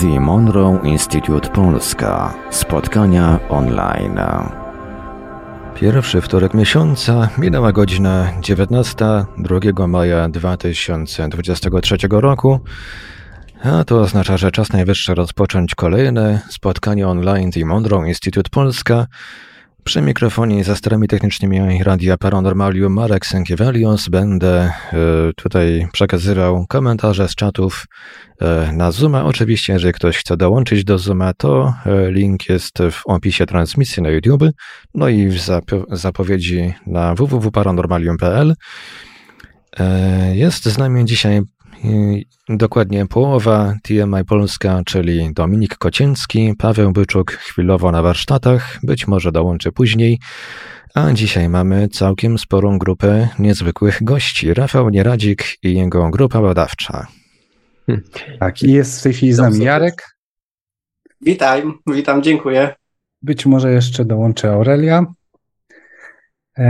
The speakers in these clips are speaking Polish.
The Monroe Institute Polska. Spotkania online. Pierwszy wtorek miesiąca minęła godzina 19, 2 maja 2023 roku. A to oznacza, że czas najwyższy rozpocząć kolejne spotkanie online The Monroe Institute Polska. Przy mikrofonie za starami technicznymi Radia Paranormalium Marek Sękiewelios będę y, tutaj przekazywał komentarze z czatów y, na Zooma. Oczywiście, jeżeli ktoś chce dołączyć do Zooma, to y, link jest w opisie transmisji na YouTube, no i w zapowiedzi na www.paranormalium.pl. Jest z nami dzisiaj dokładnie połowa TMI Polska, czyli Dominik Kocięcki, Paweł Byczuk chwilowo na warsztatach, być może dołączy później. A dzisiaj mamy całkiem sporą grupę niezwykłych gości. Rafał Nieradzik i jego grupa badawcza. Hmm. Tak, i jest w tej chwili z nami Jarek. Witam, witam, dziękuję. Być może jeszcze dołączy Aurelia. E,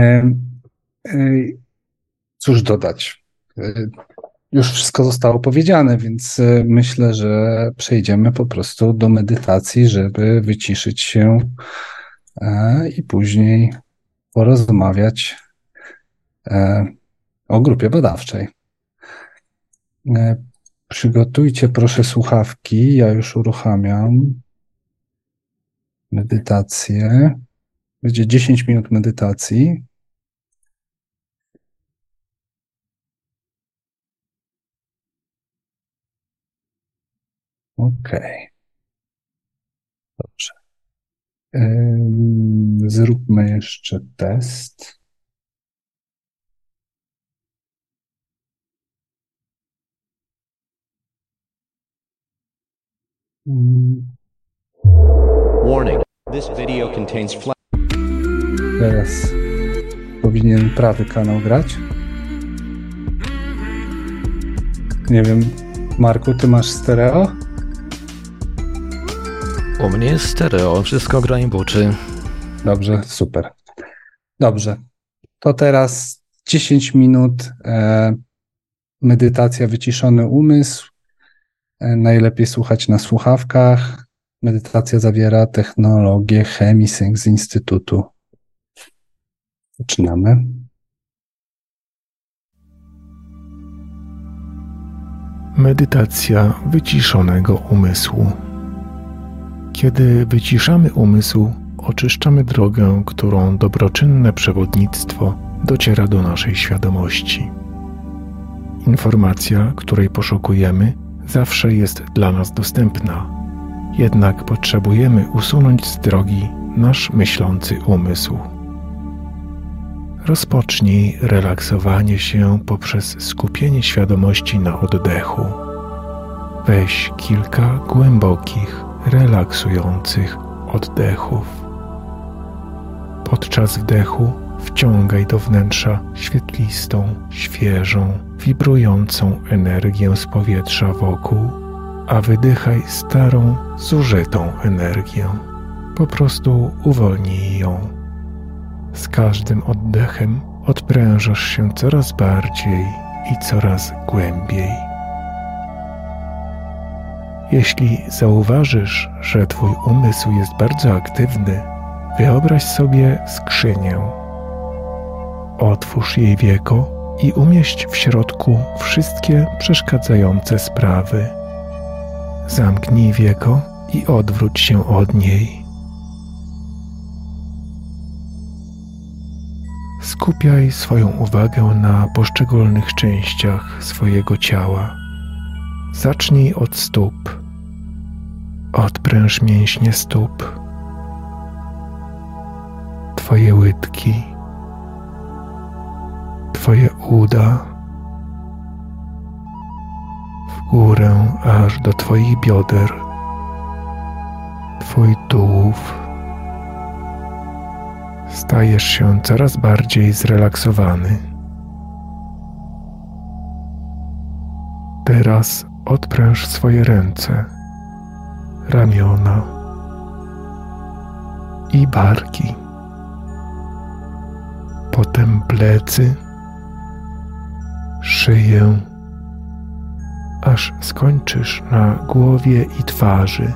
e, cóż dodać? Już wszystko zostało powiedziane, więc e, myślę, że przejdziemy po prostu do medytacji, żeby wyciszyć się e, i później porozmawiać e, o grupie badawczej. Przygotujcie proszę słuchawki. Ja już uruchamiam medytację. Będzie 10 minut medytacji. Okej. Dobrze. Zróbmy jeszcze test. Warning. This video contains flash. Teraz powinien prawy kanał grać. Nie wiem, Marku, ty masz stereo? U mnie jest stereo, wszystko gra i buczy. Dobrze, super. Dobrze. To teraz 10 minut e, medytacja, wyciszony umysł. E, najlepiej słuchać na słuchawkach. Medytacja zawiera technologię Chemisync z Instytutu. Zaczynamy. Medytacja wyciszonego umysłu. Kiedy wyciszamy umysł, oczyszczamy drogę, którą dobroczynne przewodnictwo dociera do naszej świadomości. Informacja, której poszukujemy, zawsze jest dla nas dostępna, jednak potrzebujemy usunąć z drogi nasz myślący umysł. Rozpocznij relaksowanie się poprzez skupienie świadomości na oddechu. Weź kilka głębokich, relaksujących oddechów. Podczas wdechu wciągaj do wnętrza świetlistą, świeżą, wibrującą energię z powietrza wokół, a wydychaj starą, zużytą energię. Po prostu uwolnij ją. Z każdym oddechem odprężasz się coraz bardziej i coraz głębiej. Jeśli zauważysz, że Twój umysł jest bardzo aktywny, wyobraź sobie skrzynię. Otwórz jej wieko i umieść w środku wszystkie przeszkadzające sprawy. Zamknij wieko i odwróć się od niej. Skupiaj swoją uwagę na poszczególnych częściach swojego ciała. Zacznij od stóp Odpręż mięśnie stóp, Twoje łydki, Twoje uda, w górę aż do Twoich bioder, Twój tułów. Stajesz się coraz bardziej zrelaksowany. Teraz odpręż swoje ręce ramiona i barki, potem plecy, szyję aż skończysz na głowie i twarzy.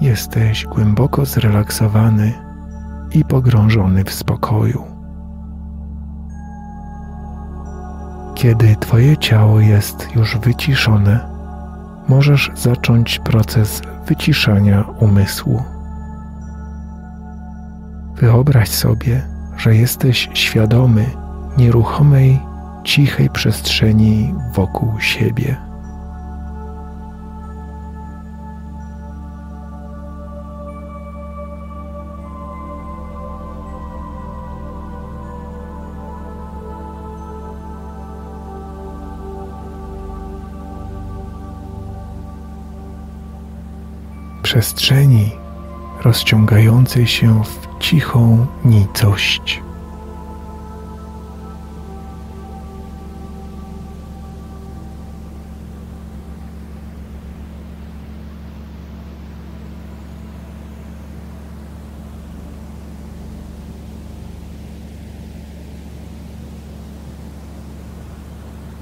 Jesteś głęboko zrelaksowany i pogrążony w spokoju. Kiedy Twoje ciało jest już wyciszone, możesz zacząć proces wyciszania umysłu. Wyobraź sobie, że jesteś świadomy nieruchomej, cichej przestrzeni wokół siebie. Przestrzeni rozciągającej się w cichą nicość.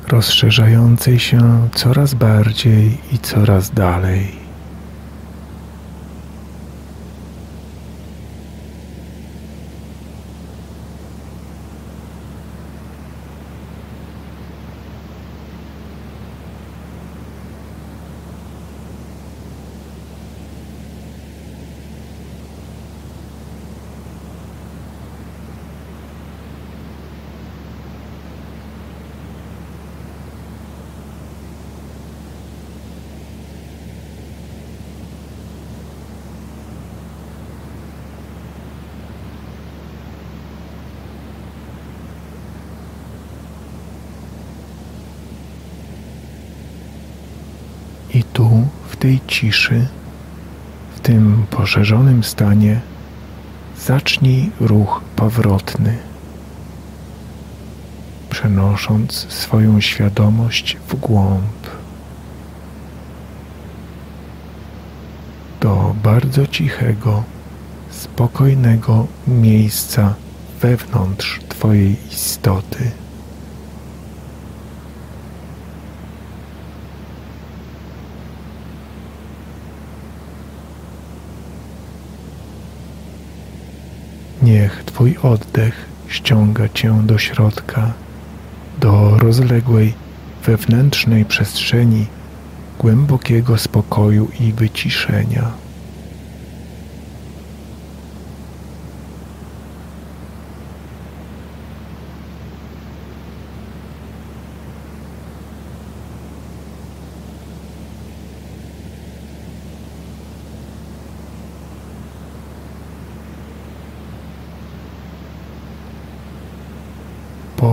rozszerzającej się coraz bardziej i coraz dalej. I tu, w tej ciszy, w tym poszerzonym stanie, zacznij ruch powrotny, przenosząc swoją świadomość w głąb do bardzo cichego, spokojnego miejsca wewnątrz Twojej istoty. Niech Twój oddech ściąga Cię do środka, do rozległej wewnętrznej przestrzeni głębokiego spokoju i wyciszenia.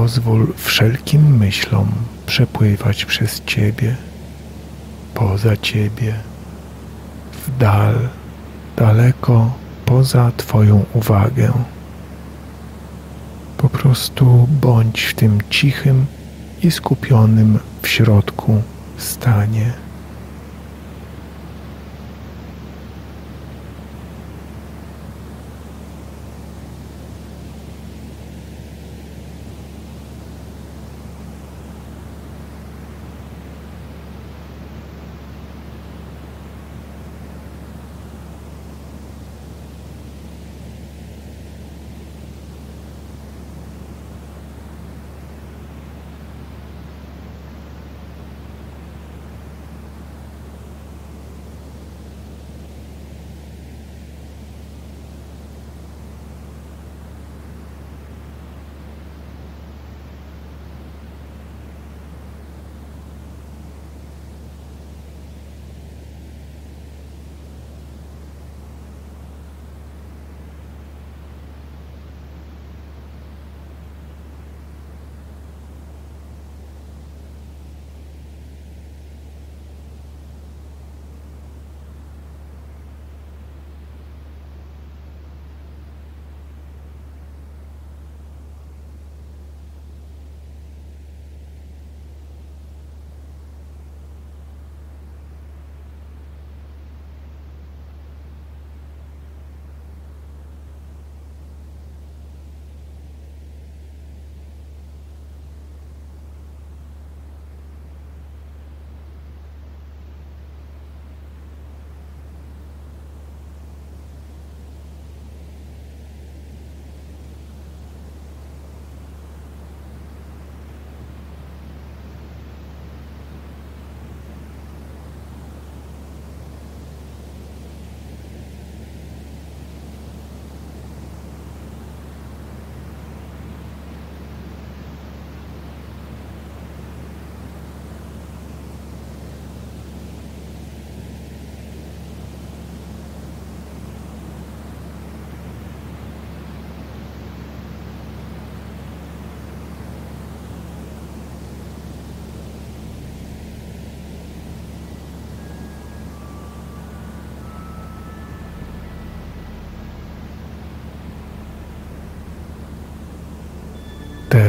Pozwól wszelkim myślom przepływać przez Ciebie, poza Ciebie, w dal, daleko poza Twoją uwagę. Po prostu bądź w tym cichym i skupionym w środku stanie.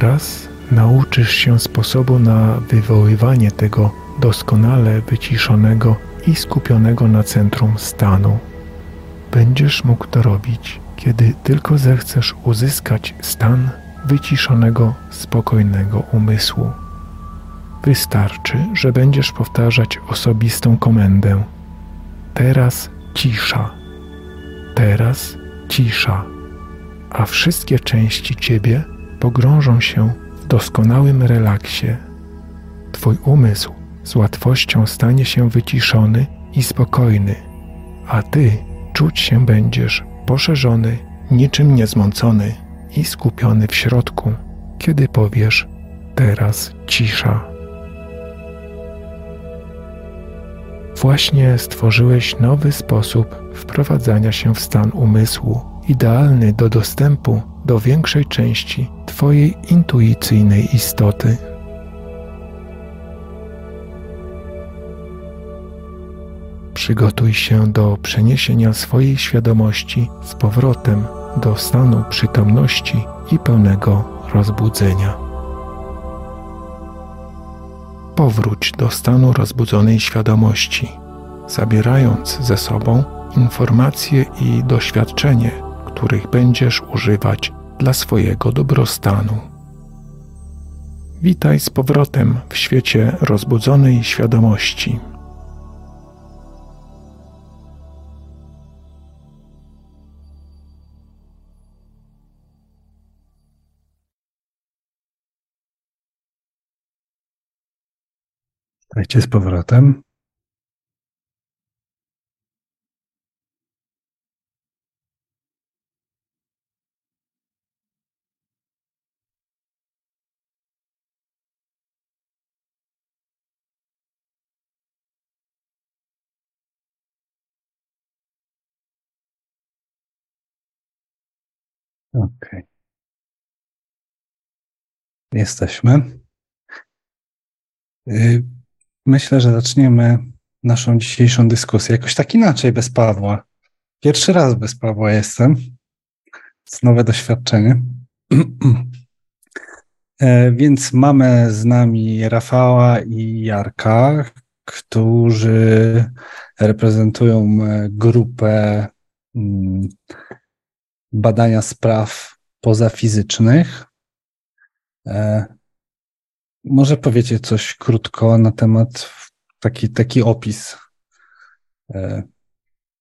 Teraz nauczysz się sposobu na wywoływanie tego doskonale wyciszonego i skupionego na centrum stanu. Będziesz mógł to robić, kiedy tylko zechcesz uzyskać stan wyciszonego, spokojnego umysłu. Wystarczy, że będziesz powtarzać osobistą komendę. Teraz cisza. Teraz cisza. A wszystkie części ciebie pogrążą się w doskonałym relaksie. Twój umysł z łatwością stanie się wyciszony i spokojny, a ty czuć się będziesz poszerzony, niczym niezmącony i skupiony w środku, kiedy powiesz teraz cisza. Właśnie stworzyłeś nowy sposób wprowadzania się w stan umysłu, idealny do dostępu do większej części Twojej intuicyjnej istoty. Przygotuj się do przeniesienia swojej świadomości z powrotem do stanu przytomności i pełnego rozbudzenia. Powróć do stanu rozbudzonej świadomości, zabierając ze sobą informacje i doświadczenie, których będziesz używać dla swojego dobrostanu. Witaj z powrotem w świecie rozbudzonej świadomości. Dajcie z powrotem. Ok. Jesteśmy. Y, Myślę, że zaczniemy naszą dzisiejszą dyskusję jakoś tak inaczej bez Pawła. Pierwszy raz bez Pawła jestem. To nowe doświadczenie. E, więc mamy z nami Rafała i Jarka, którzy reprezentują e, grupę mm, badania spraw pozafizycznych. E, może powiecie coś krótko na temat, taki, taki opis, e,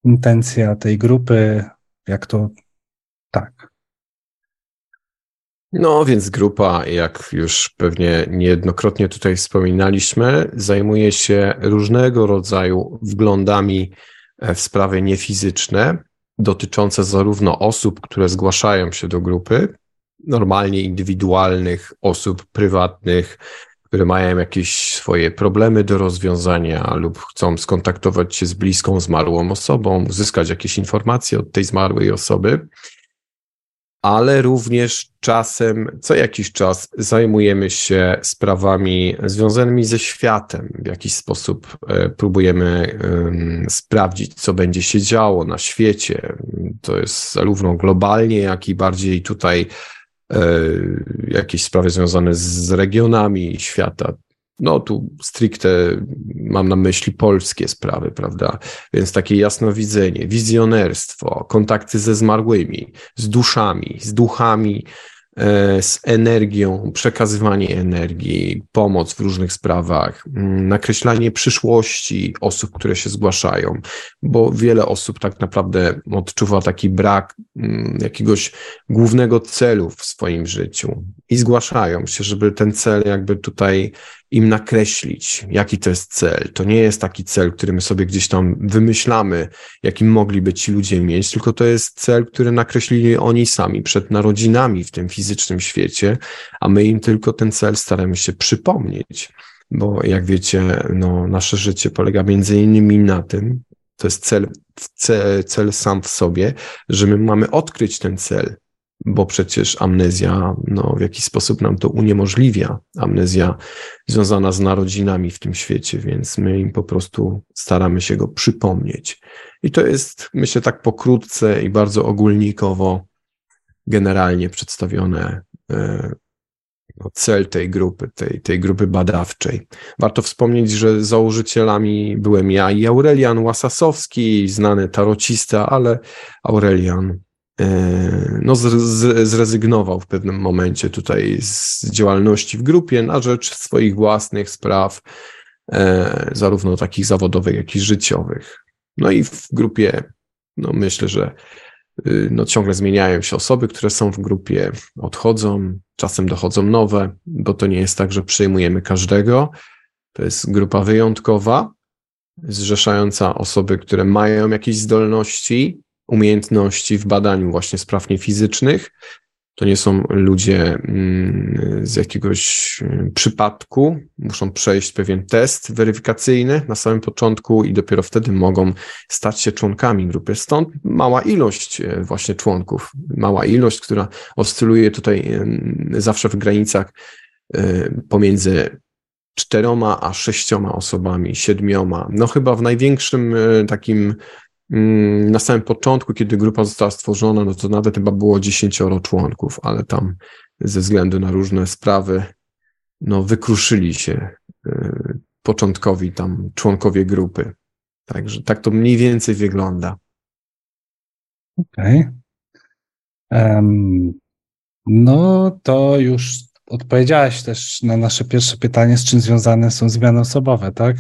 intencja tej grupy, jak to, tak. No więc grupa, jak już pewnie niejednokrotnie tutaj wspominaliśmy, zajmuje się różnego rodzaju wglądami e, w sprawy niefizyczne, dotyczące zarówno osób, które zgłaszają się do grupy, normalnie indywidualnych osób prywatnych, które mają jakieś swoje problemy do rozwiązania lub chcą skontaktować się z bliską, zmarłą osobą, uzyskać jakieś informacje od tej zmarłej osoby, ale również czasem, co jakiś czas zajmujemy się sprawami związanymi ze światem. W jakiś sposób e, próbujemy sprawdzić, co będzie się działo na świecie. To jest zarówno globalnie, jak i bardziej tutaj E, jakieś sprawy związane z regionami świata. No tu stricte mam na myśli polskie sprawy, prawda? Więc takie jasnowidzenie, wizjonerstwo, kontakty ze zmarłymi, z duszami, z duchami, E, z energią, przekazywanie energii, pomoc w różnych sprawach, mm, nakreślanie przyszłości osób, które się zgłaszają, bo wiele osób tak naprawdę odczuwa taki brak mm, jakiegoś głównego celu w swoim życiu i zgłaszają się, żeby ten cel jakby tutaj im nakreślić, jaki to jest cel. To nie jest taki cel, który my sobie gdzieś tam wymyślamy, jakim mogliby ci ludzie mieć, tylko to jest cel, który nakreślili oni sami przed narodzinami w tym fizycznym świecie, a my im tylko ten cel staramy się przypomnieć. Bo jak wiecie, no, nasze życie polega między innymi na tym, to jest cel, cel, cel sam w sobie, że my mamy odkryć ten cel, bo przecież amnezja no, w jakiś sposób nam to uniemożliwia. Amnezja związana z narodzinami w tym świecie, więc my im po prostu staramy się go przypomnieć. I to jest, myślę, tak pokrótce i bardzo ogólnikowo, generalnie przedstawione, e, no, cel tej grupy, tej, tej grupy badawczej. Warto wspomnieć, że założycielami byłem ja i Aurelian Łasasowski, znany tarocista, ale Aurelian no, zrezygnował w pewnym momencie tutaj z działalności w grupie na rzecz swoich własnych spraw, e, zarówno takich zawodowych, jak i życiowych. No i w grupie, no myślę, że y, no, ciągle zmieniają się osoby, które są w grupie, odchodzą, czasem dochodzą nowe, bo to nie jest tak, że przyjmujemy każdego. To jest grupa wyjątkowa, zrzeszająca osoby, które mają jakieś zdolności, umiejętności w badaniu właśnie spraw niefizycznych, to nie są ludzie mm, z jakiegoś mm, przypadku, muszą przejść pewien test weryfikacyjny na samym początku i dopiero wtedy mogą stać się członkami grupy. Stąd mała ilość e, właśnie członków, mała ilość, która oscyluje tutaj zawsze w granicach e, pomiędzy czteroma a sześcioma osobami, siedmioma. No chyba w największym e, takim na samym początku, kiedy grupa została stworzona, no to nawet chyba było dziesięcioro członków, ale tam ze względu na różne sprawy, no wykruszyli się y, początkowi tam członkowie grupy. Także tak to mniej więcej wygląda. Okej. Okay. Um, no to już odpowiedziałeś też na nasze pierwsze pytanie, z czym związane są zmiany osobowe, tak?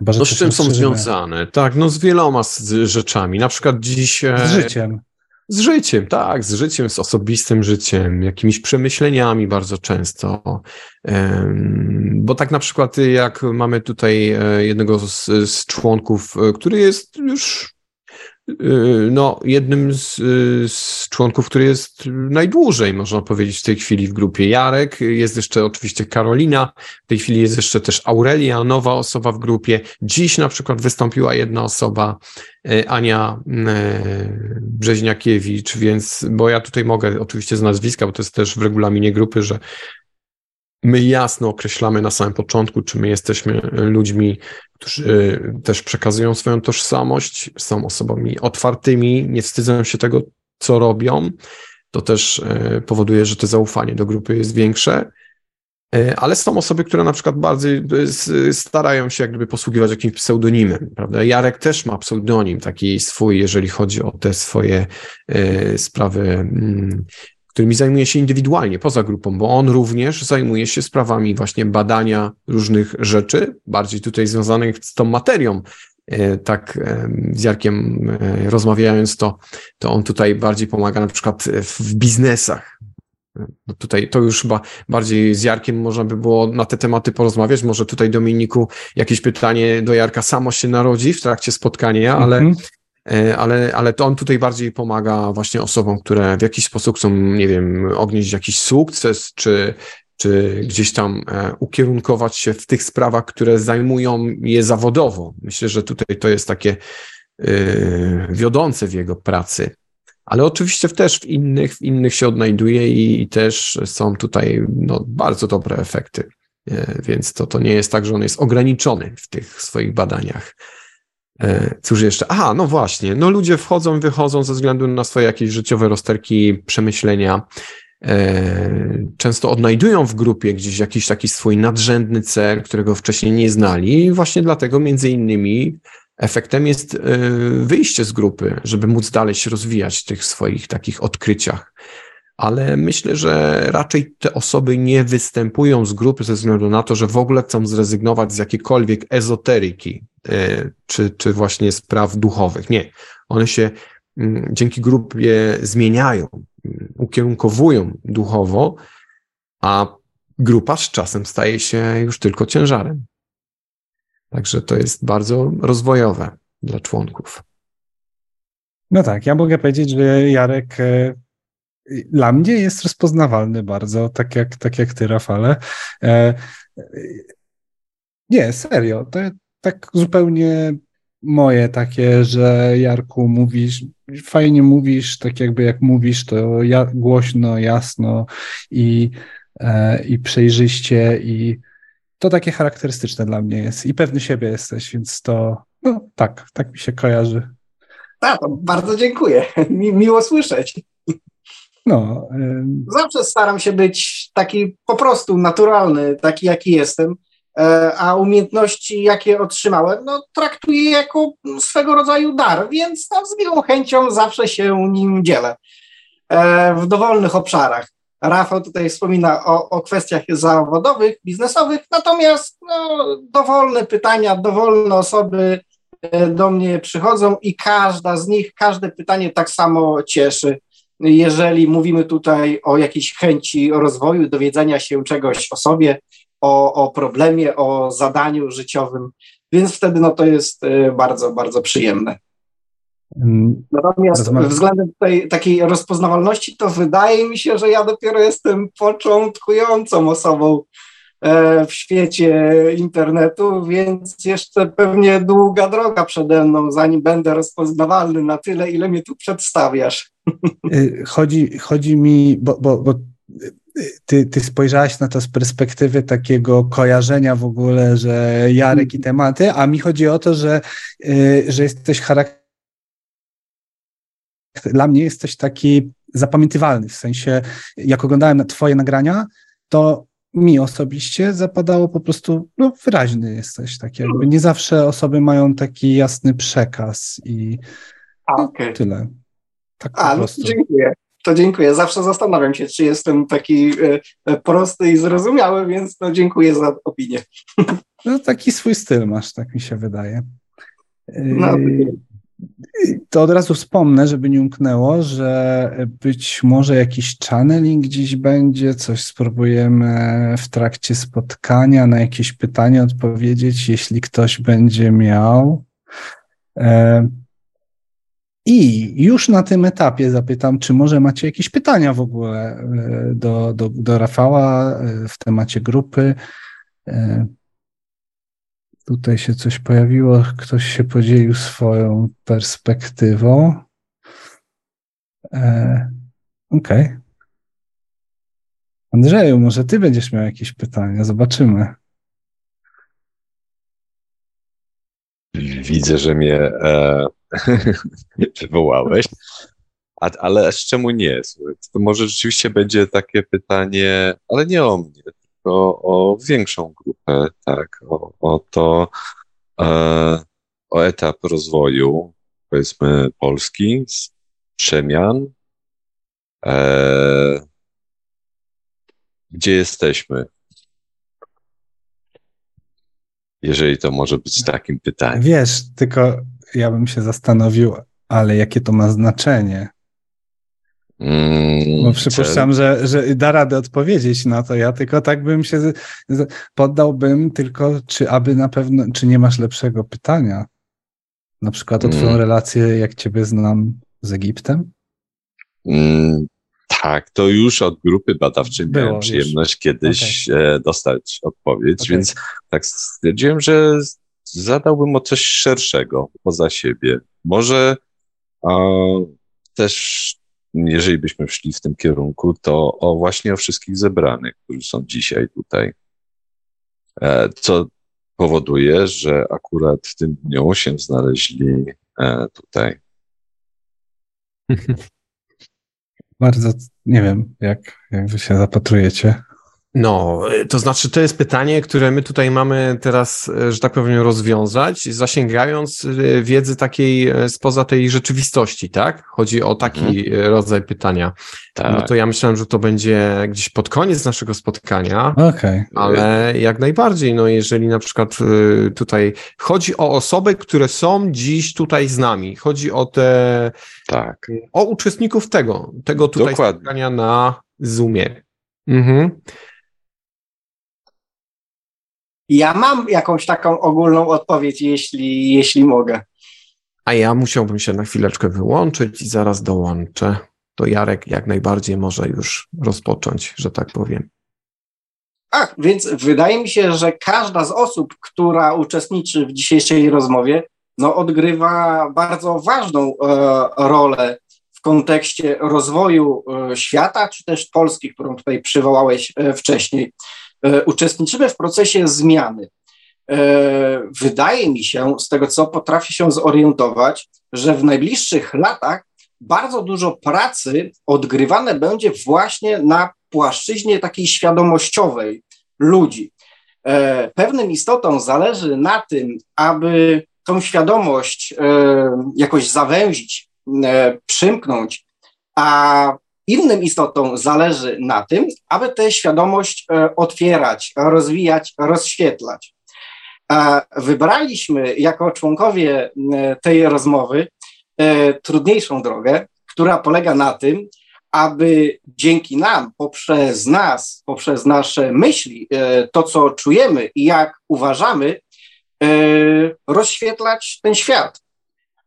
Chyba, no z czym są związane? Tak, no z wieloma rzeczami. Na przykład dziś... E, z życiem. Z życiem, tak, z życiem, z osobistym życiem, jakimiś przemyśleniami bardzo często. Bo tak na przykład, jak mamy tutaj e, jednego z, z członków, e, który jest już no, jednym z, y, z, członków, który jest najdłużej, można powiedzieć, w tej chwili w grupie. Jarek, jest jeszcze oczywiście Karolina, w tej chwili jest jeszcze też Aurelia, nowa osoba w grupie. Dziś na przykład wystąpiła jedna osoba, y, Ania Brzeźniakiewicz, więc, bo ja tutaj mogę oczywiście z nazwiska, bo to jest też w regulaminie grupy, że my jasno określamy na samym początku, czy my jesteśmy ludźmi, którzy też przekazują swoją tożsamość, są osobami otwartymi, nie wstydzą się tego, co robią. To też e, powoduje, że to zaufanie do grupy jest większe. E, ale są osoby, które na przykład bardziej starają się jakby posługiwać jakimś pseudonimem, prawda? Jarek też ma pseudonim taki swój, jeżeli chodzi o te swoje sprawy mm, którymi zajmuje się indywidualnie, poza grupą, bo on również zajmuje się sprawami właśnie badania różnych rzeczy, bardziej tutaj związanych z tą materią. E, tak e, z Jarkiem e, rozmawiając, to, to on tutaj bardziej pomaga na przykład w biznesach. No tutaj to już chyba bardziej z Jarkiem można by było na te tematy porozmawiać. Może tutaj Dominiku jakieś pytanie do Jarka samo się narodzi w trakcie spotkania, ale mm -hmm. E, ale, ale to on tutaj bardziej pomaga właśnie osobom, które w jakiś sposób chcą, nie wiem, odnieść jakiś sukces, czy, czy gdzieś tam e, ukierunkować się w tych sprawach, które zajmują je zawodowo. Myślę, że tutaj to jest takie yy, wiodące w jego pracy. Ale oczywiście też w innych, w innych się odnajduje i, i też są tutaj no, bardzo dobre efekty. Więc to, to nie jest tak, że on jest ograniczony w tych swoich badaniach. E, cóż jeszcze? Aha, no właśnie. No ludzie wchodzą i wychodzą ze względu na swoje jakieś życiowe rozterki, przemyślenia. E, często odnajdują w grupie gdzieś jakiś taki swój nadrzędny cel, którego wcześniej nie znali i właśnie dlatego między innymi efektem jest e, wyjście z grupy, żeby móc dalej się rozwijać w tych swoich takich odkryciach. Ale myślę, że raczej te osoby nie występują z grupy ze względu na to, że w ogóle chcą zrezygnować z jakiejkolwiek ezoteryki, E, czy, czy właśnie spraw duchowych. Nie. One się mm, dzięki grupie zmieniają, mm, ukierunkowują duchowo, a grupa z czasem staje się już tylko ciężarem. Także to jest bardzo rozwojowe dla członków. No tak, ja mogę powiedzieć, że Jarek e, dla mnie jest rozpoznawalny bardzo, tak jak, tak jak ty, Rafale. E, nie, serio. To, tak zupełnie moje takie, że Jarku mówisz, fajnie mówisz, tak jakby jak mówisz, to ja, głośno, jasno i, e, i przejrzyście i to takie charakterystyczne dla mnie jest i pewny siebie jesteś, więc to no tak, tak mi się kojarzy. Tak, bardzo dziękuję. Mi, miło słyszeć. No. Zawsze staram się być taki po prostu naturalny, taki jaki jestem, e, a umiejętności, jakie otrzymałem, no, traktuję jako swego rodzaju dar, więc no, z miłą chęcią zawsze się nim dzielę e, w dowolnych obszarach. Rafał tutaj wspomina o, o kwestiach zawodowych, biznesowych, natomiast no, dowolne pytania, dowolne osoby e, do mnie przychodzą i każda z nich, każde pytanie tak samo cieszy. Jeżeli mówimy tutaj o jakiejś chęci rozwoju, dowiedzenia się czegoś o sobie, o, o problemie, o zadaniu życiowym, więc wtedy no, to jest e, bardzo, bardzo przyjemne. Mm, Natomiast Rozmawia. względem tej takiej rozpoznawalności, to wydaje mi się, że ja dopiero jestem początkującą osobą w świecie internetu, więc jeszcze pewnie długa droga przede mną, zanim będę rozpoznawalny na tyle, ile mnie tu przedstawiasz. Y, chodzi, chodzi mi, bo, bo, bo ty, ty spojrzałaś na to z perspektywy takiego kojarzenia w ogóle, że Jarek i tematy, a mi chodzi o to, że, y, że jesteś charakterem dla mnie jesteś taki zapamiętywalny, w sensie jak oglądałem na twoje nagrania, to mi osobiście zapadało po prostu, no wyraźny jesteś, tak jakby nie zawsze osoby mają taki jasny przekaz i A, okay. tyle. Tak A, no dziękuję. To dziękuję. Zawsze zastanawiam się, czy jestem taki e, prosty i zrozumiały, więc no dziękuję za opinię. No taki swój styl masz, tak mi się wydaje. No, y, to od razu wspomnę, żeby nie umknęło, że być może jakiś channeling gdzieś będzie, coś spróbujemy w trakcie spotkania na jakieś pytanie odpowiedzieć, jeśli ktoś będzie miał. E, I już na tym etapie zapytam, czy może macie jakieś pytania w ogóle e, do, do, do Rafała e, w temacie grupy. Tutaj się coś pojawiło, ktoś się podzielił swoją perspektywą. E, Okej. Okay. Andrzeju, może ty będziesz miał jakieś pytania? Zobaczymy. Widzę, że mnie e, wywołałeś. A, ale z czemu nie? To może rzeczywiście będzie takie pytanie, ale nie o mnie, o większą grupę, tak, o, o to, e, o etap rozwoju, powiedzmy, Polski, przemian, e, gdzie jesteśmy? Jeżeli to może być takim pytaniem. Wiesz, tylko ja bym się zastanowił, ale jakie to ma znaczenie? Mm, Bo przypuszczam, że, że da radę odpowiedzieć na to. Ja tylko tak bym się poddałbym, tylko czy aby na pewno, czy nie masz lepszego pytania? Na przykład o twoją mm. relację, jak ciebie znam z Egiptem? Mm, tak, to już od grupy badawczej Było miałem przyjemność już. kiedyś okay. E, dostać odpowiedź, okay. więc tak stwierdziłem, że zadałbym o coś szerszego poza siebie. Może też jeżeli byśmy szli w tym kierunku, to o właśnie o wszystkich zebranych, którzy są dzisiaj tutaj. E, co powoduje, że akurat w tym dniu się znaleźli e, tutaj. Bardzo nie wiem, jak, jak wy się zapatrujecie. No, to znaczy, to jest pytanie, które my tutaj mamy teraz, e, że tak powiem, rozwiązać, zasięgając e, wiedzy takiej e, spoza tej rzeczywistości, tak? Chodzi o taki mhm. rodzaj pytania. Tak. No to ja myślałem, że to będzie gdzieś pod koniec naszego spotkania, okay. ale jak najbardziej, no jeżeli na przykład tutaj chodzi o osoby, które są dziś tutaj z nami, chodzi o te, tak. o uczestników tego, tego tutaj Dokładnie. spotkania na Zoomie. Mhm. Ja mam jakąś taką ogólną odpowiedź, jeśli, jeśli mogę. A ja musiałbym się na chwileczkę wyłączyć i zaraz dołączę. To Jarek jak najbardziej może już rozpocząć, że tak powiem. Ach, więc wydaje mi się, że każda z osób, która uczestniczy w dzisiejszej rozmowie, no, odgrywa bardzo ważną e, rolę w kontekście rozwoju e, świata, czy też Polski, którą tutaj przywołałeś e, wcześniej. E, uczestniczymy w procesie zmiany. E, wydaje mi się, z tego co potrafię się zorientować, że w najbliższych latach bardzo dużo pracy odgrywane będzie właśnie na płaszczyźnie takiej świadomościowej ludzi. E, pewnym istotom zależy na tym, aby tą świadomość jakoś zawęzić, przymknąć, a innym istotom zależy na tym, aby tę świadomość otwierać, rozwijać, rozświetlać. Wybraliśmy jako członkowie tej rozmowy trudniejszą drogę, która polega na tym, aby dzięki nam, poprzez nas, poprzez nasze myśli, e, to co czujemy i jak uważamy, e, rozświetlać ten świat.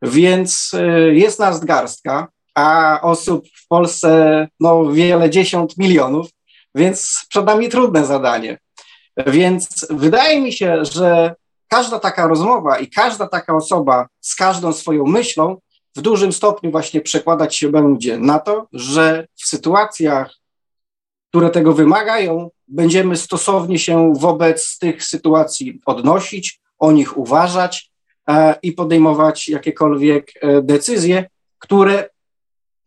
Więc e, jest nas garstka, a osób w Polsce no, wiele dziesiąt milionów, więc przed nami trudne zadanie. Więc wydaje mi się, że każda taka rozmowa i każda taka osoba z każdą swoją myślą w dużym stopniu właśnie przekładać się będzie na to, że w sytuacjach, które tego wymagają, będziemy stosownie się wobec tych sytuacji odnosić, o nich uważać e, i podejmować jakiekolwiek e, decyzje, które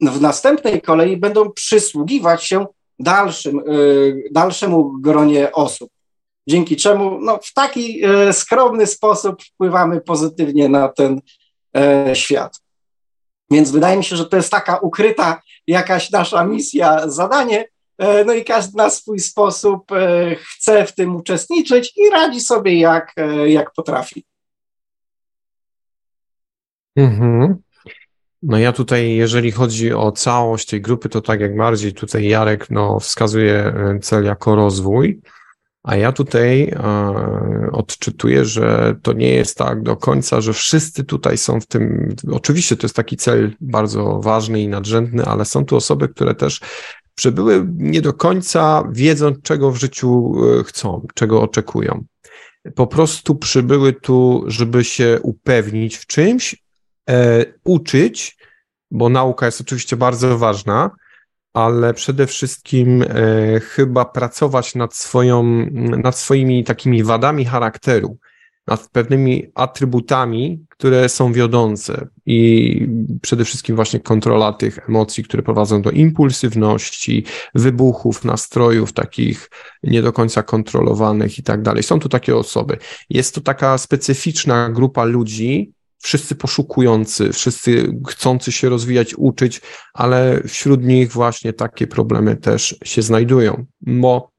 w następnej kolei będą przysługiwać się dalszym, e, dalszemu gronie osób. Dzięki czemu no, w taki e, skromny sposób wpływamy pozytywnie na ten e, świat. Więc wydaje mi się, że to jest taka ukryta jakaś nasza misja, zadanie, e, no i każdy na swój sposób e, chce w tym uczestniczyć i radzi sobie jak, jak potrafi. Mhm. No ja tutaj, jeżeli chodzi o całość tej grupy, to tak jak bardziej tutaj Jarek no, wskazuje cel jako rozwój. A ja tutaj e, odczytuję, że to nie jest tak do końca, że wszyscy tutaj są w tym. Oczywiście to jest taki cel bardzo ważny i nadrzędny, ale są tu osoby, które też przybyły nie do końca wiedząc, czego w życiu e, chcą, czego oczekują. Po prostu przybyły tu, żeby się upewnić w czymś, e, uczyć, bo nauka jest oczywiście bardzo ważna, ale przede wszystkim e, chyba pracować nad, swoją, nad swoimi takimi wadami charakteru, nad pewnymi atrybutami, które są wiodące i przede wszystkim właśnie kontrola tych emocji, które prowadzą do impulsywności, wybuchów, nastrojów takich nie do końca kontrolowanych i tak dalej. Są tu takie osoby. Jest to taka specyficzna grupa ludzi, wszyscy poszukujący, wszyscy chcący się rozwijać, uczyć, ale wśród nich właśnie takie problemy też się znajdują, bo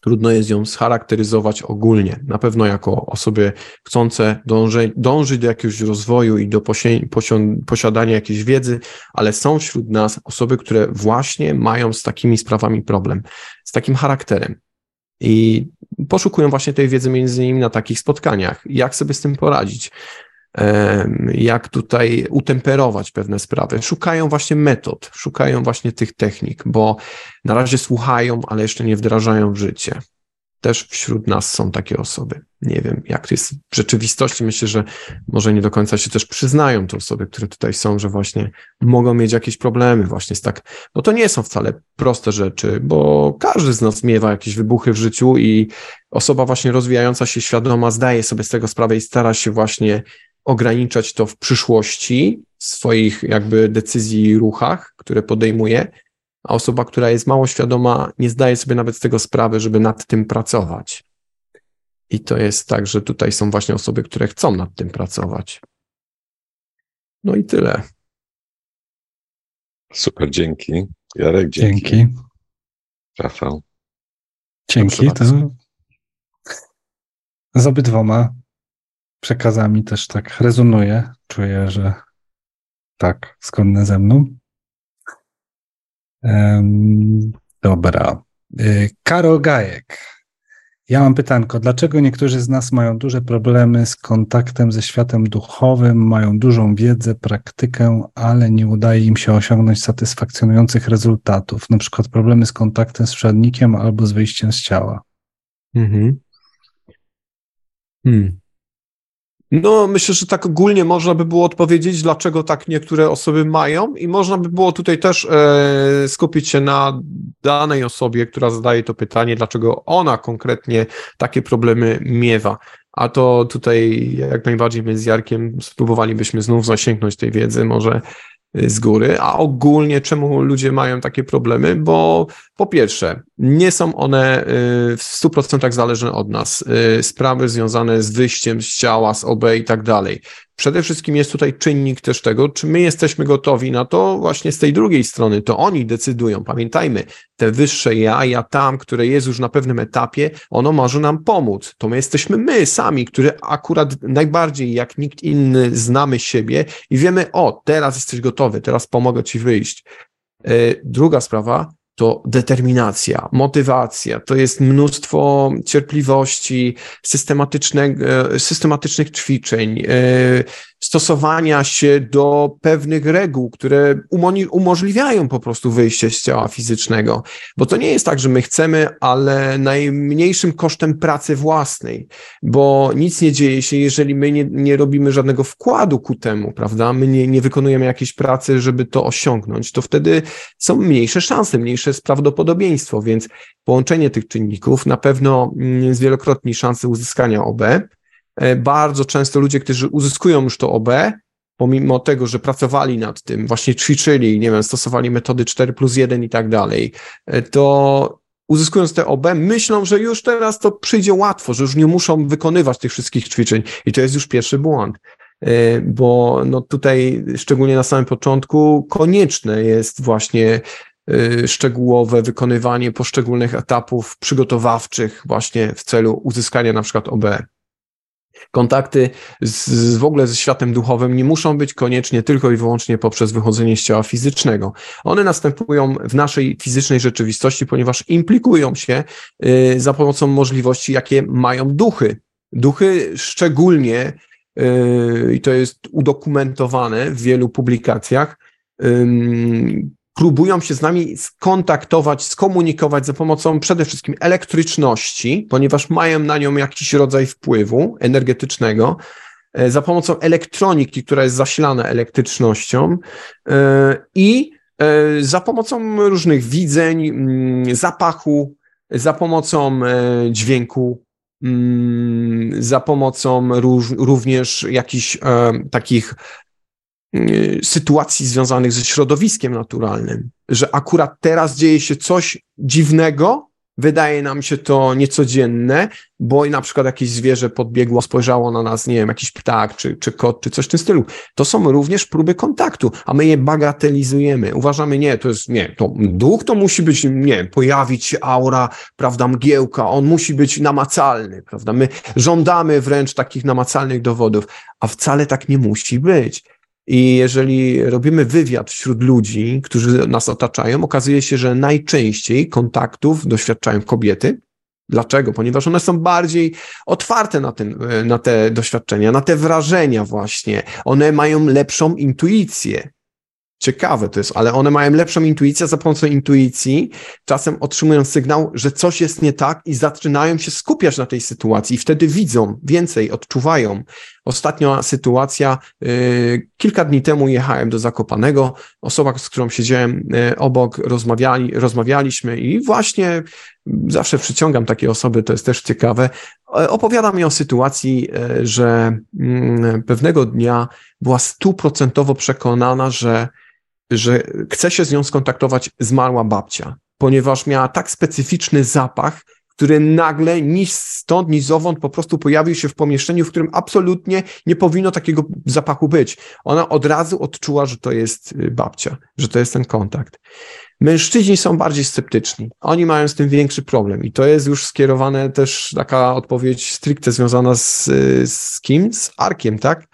trudno jest ją scharakteryzować ogólnie. Na pewno jako osoby chcące dąży, dążyć do jakiegoś rozwoju i do posiadania jakiejś wiedzy, ale są wśród nas osoby, które właśnie mają z takimi sprawami problem, z takim charakterem. I poszukują właśnie tej wiedzy między innymi na takich spotkaniach. Jak sobie z tym poradzić? Jak tutaj utemperować pewne sprawy. Szukają właśnie metod, szukają właśnie tych technik, bo na razie słuchają, ale jeszcze nie wdrażają w życie. Też wśród nas są takie osoby. Nie wiem, jak to jest w rzeczywistości. Myślę, że może nie do końca się też przyznają te osoby, które tutaj są, że właśnie mogą mieć jakieś problemy właśnie z tak, bo to nie są wcale proste rzeczy, bo każdy z nas miewa jakieś wybuchy w życiu i osoba właśnie rozwijająca się świadoma zdaje sobie z tego sprawę i stara się właśnie ograniczać to w przyszłości w swoich jakby decyzji i ruchach, które podejmuje, a osoba, która jest mało świadoma, nie zdaje sobie nawet z tego sprawy, żeby nad tym pracować. I to jest tak, że tutaj są właśnie osoby, które chcą nad tym pracować. No i tyle. Super, dzięki. Jarek, dzięki. Dzięki. Rafał. Dzięki. To z obydwoma przekazami też tak rezonuje. Czuję, że tak, zgodne ze mną. Dobra. Y, Karol Gajek. Ja mam pytanko, dlaczego niektórzy z nas mają duże problemy z kontaktem ze światem duchowym, mają dużą wiedzę, praktykę, ale nie udaje im się osiągnąć satysfakcjonujących rezultatów, na przykład problemy z kontaktem z przodnikiem albo z wyjściem z ciała? Mhm. Hmm. No, myślę, że tak ogólnie można by było odpowiedzieć, dlaczego tak niektóre osoby mają, i można by było tutaj też e, skupić się na danej osobie, która zadaje to pytanie, dlaczego ona konkretnie takie problemy miewa. A to tutaj jak najbardziej my z Jarkiem spróbowalibyśmy znów zasięgnąć tej wiedzy, może z góry, a ogólnie czemu ludzie mają takie problemy? Bo po pierwsze, nie są one y, w 100% zależne od nas. Y, sprawy związane z wyjściem z ciała, z OB i tak dalej. Przede wszystkim jest tutaj czynnik też tego, czy my jesteśmy gotowi na to właśnie z tej drugiej strony, to oni decydują. Pamiętajmy, te wyższe ja, ja tam, które jest już na pewnym etapie, ono może nam pomóc. To my jesteśmy my sami, które akurat najbardziej jak nikt inny znamy siebie i wiemy, o, teraz jesteś gotowy, teraz pomogę ci wyjść. E, druga sprawa, to determinacja, motywacja, to jest mnóstwo cierpliwości, systematycznych, systematycznych ćwiczeń, e, stosowania się do pewnych reguł, które umożliwiają po prostu wyjście z ciała fizycznego. Bo to nie jest tak, że my chcemy, ale najmniejszym kosztem pracy własnej, bo nic nie dzieje się, jeżeli my nie, nie robimy żadnego wkładu ku temu, prawda? My nie, nie wykonujemy jakiejś pracy, żeby to osiągnąć, to wtedy są mniejsze szanse, mniejsze jest prawdopodobieństwo, więc połączenie tych czynników na pewno mm, zwielokrotni szanse uzyskania OB. E, bardzo często ludzie, którzy uzyskują już to OB, pomimo tego, że pracowali nad tym, właśnie ćwiczyli, nie wiem, stosowali metody 4 plus 1 i tak dalej, e, to uzyskując te OB, myślą, że już teraz to przyjdzie łatwo, że już nie muszą wykonywać tych wszystkich ćwiczeń. I to jest już pierwszy błąd. E, bo no tutaj, szczególnie na samym początku, konieczne jest właśnie szczegółowe wykonywanie poszczególnych etapów przygotowawczych właśnie w celu uzyskania na przykład OB. Kontakty z, z, w ogóle ze światem duchowym nie muszą być koniecznie tylko i wyłącznie poprzez wychodzenie z ciała fizycznego. One następują w naszej fizycznej rzeczywistości, ponieważ implikują się y, za pomocą możliwości, jakie mają duchy. Duchy szczególnie, y, i to jest udokumentowane w wielu publikacjach, próbują się z nami skontaktować, skomunikować za pomocą przede wszystkim elektryczności, ponieważ mają na nią jakiś rodzaj wpływu energetycznego, e, za pomocą elektroniki, która jest zasilana elektrycznością e, i e, za pomocą różnych widzeń, mm, zapachu, za pomocą dźwięku, mm, za pomocą również jakichś takich sytuacji związanych ze środowiskiem naturalnym, że akurat teraz dzieje się coś dziwnego, wydaje nam się to niecodzienne, bo na przykład jakieś zwierzę podbiegło, spojrzało na nas, nie wiem, jakiś ptak, czy, czy kot, czy coś w tym stylu. To są również próby kontaktu, a my je bagatelizujemy. Uważamy, nie, to jest, nie, to duch to musi być, nie, pojawić się aura, prawda, mgiełka, on musi być namacalny, prawda. My żądamy wręcz takich namacalnych dowodów, a wcale tak nie musi być. I jeżeli robimy wywiad wśród ludzi, którzy nas otaczają, okazuje się, że najczęściej kontaktów doświadczają kobiety. Dlaczego? Ponieważ one są bardziej otwarte na, ten, na te doświadczenia, na te wrażenia, właśnie. One mają lepszą intuicję. Ciekawe to jest, ale one mają lepszą intuicję, za pomocą intuicji czasem otrzymują sygnał, że coś jest nie tak i zaczynają się skupiać na tej sytuacji i wtedy widzą więcej, odczuwają. Ostatnia sytuacja, yy, kilka dni temu jechałem do Zakopanego, osoba, z którą siedziałem yy, obok, rozmawiali, rozmawialiśmy i właśnie zawsze przyciągam takie osoby, to jest też ciekawe, opowiada mi o sytuacji, yy, że mm, pewnego dnia była stuprocentowo przekonana, że że chce się z nią skontaktować zmarła babcia, ponieważ miała tak specyficzny zapach, który nagle ni stąd, ni zowąd po prostu pojawił się w pomieszczeniu, w którym absolutnie nie powinno takiego zapachu być. Ona od razu odczuła, że to jest y, babcia, że to jest ten kontakt. Mężczyźni są bardziej sceptyczni. Oni mają z tym większy problem i to jest już skierowane też taka odpowiedź stricte związana z, z kim? Z Arkiem, tak?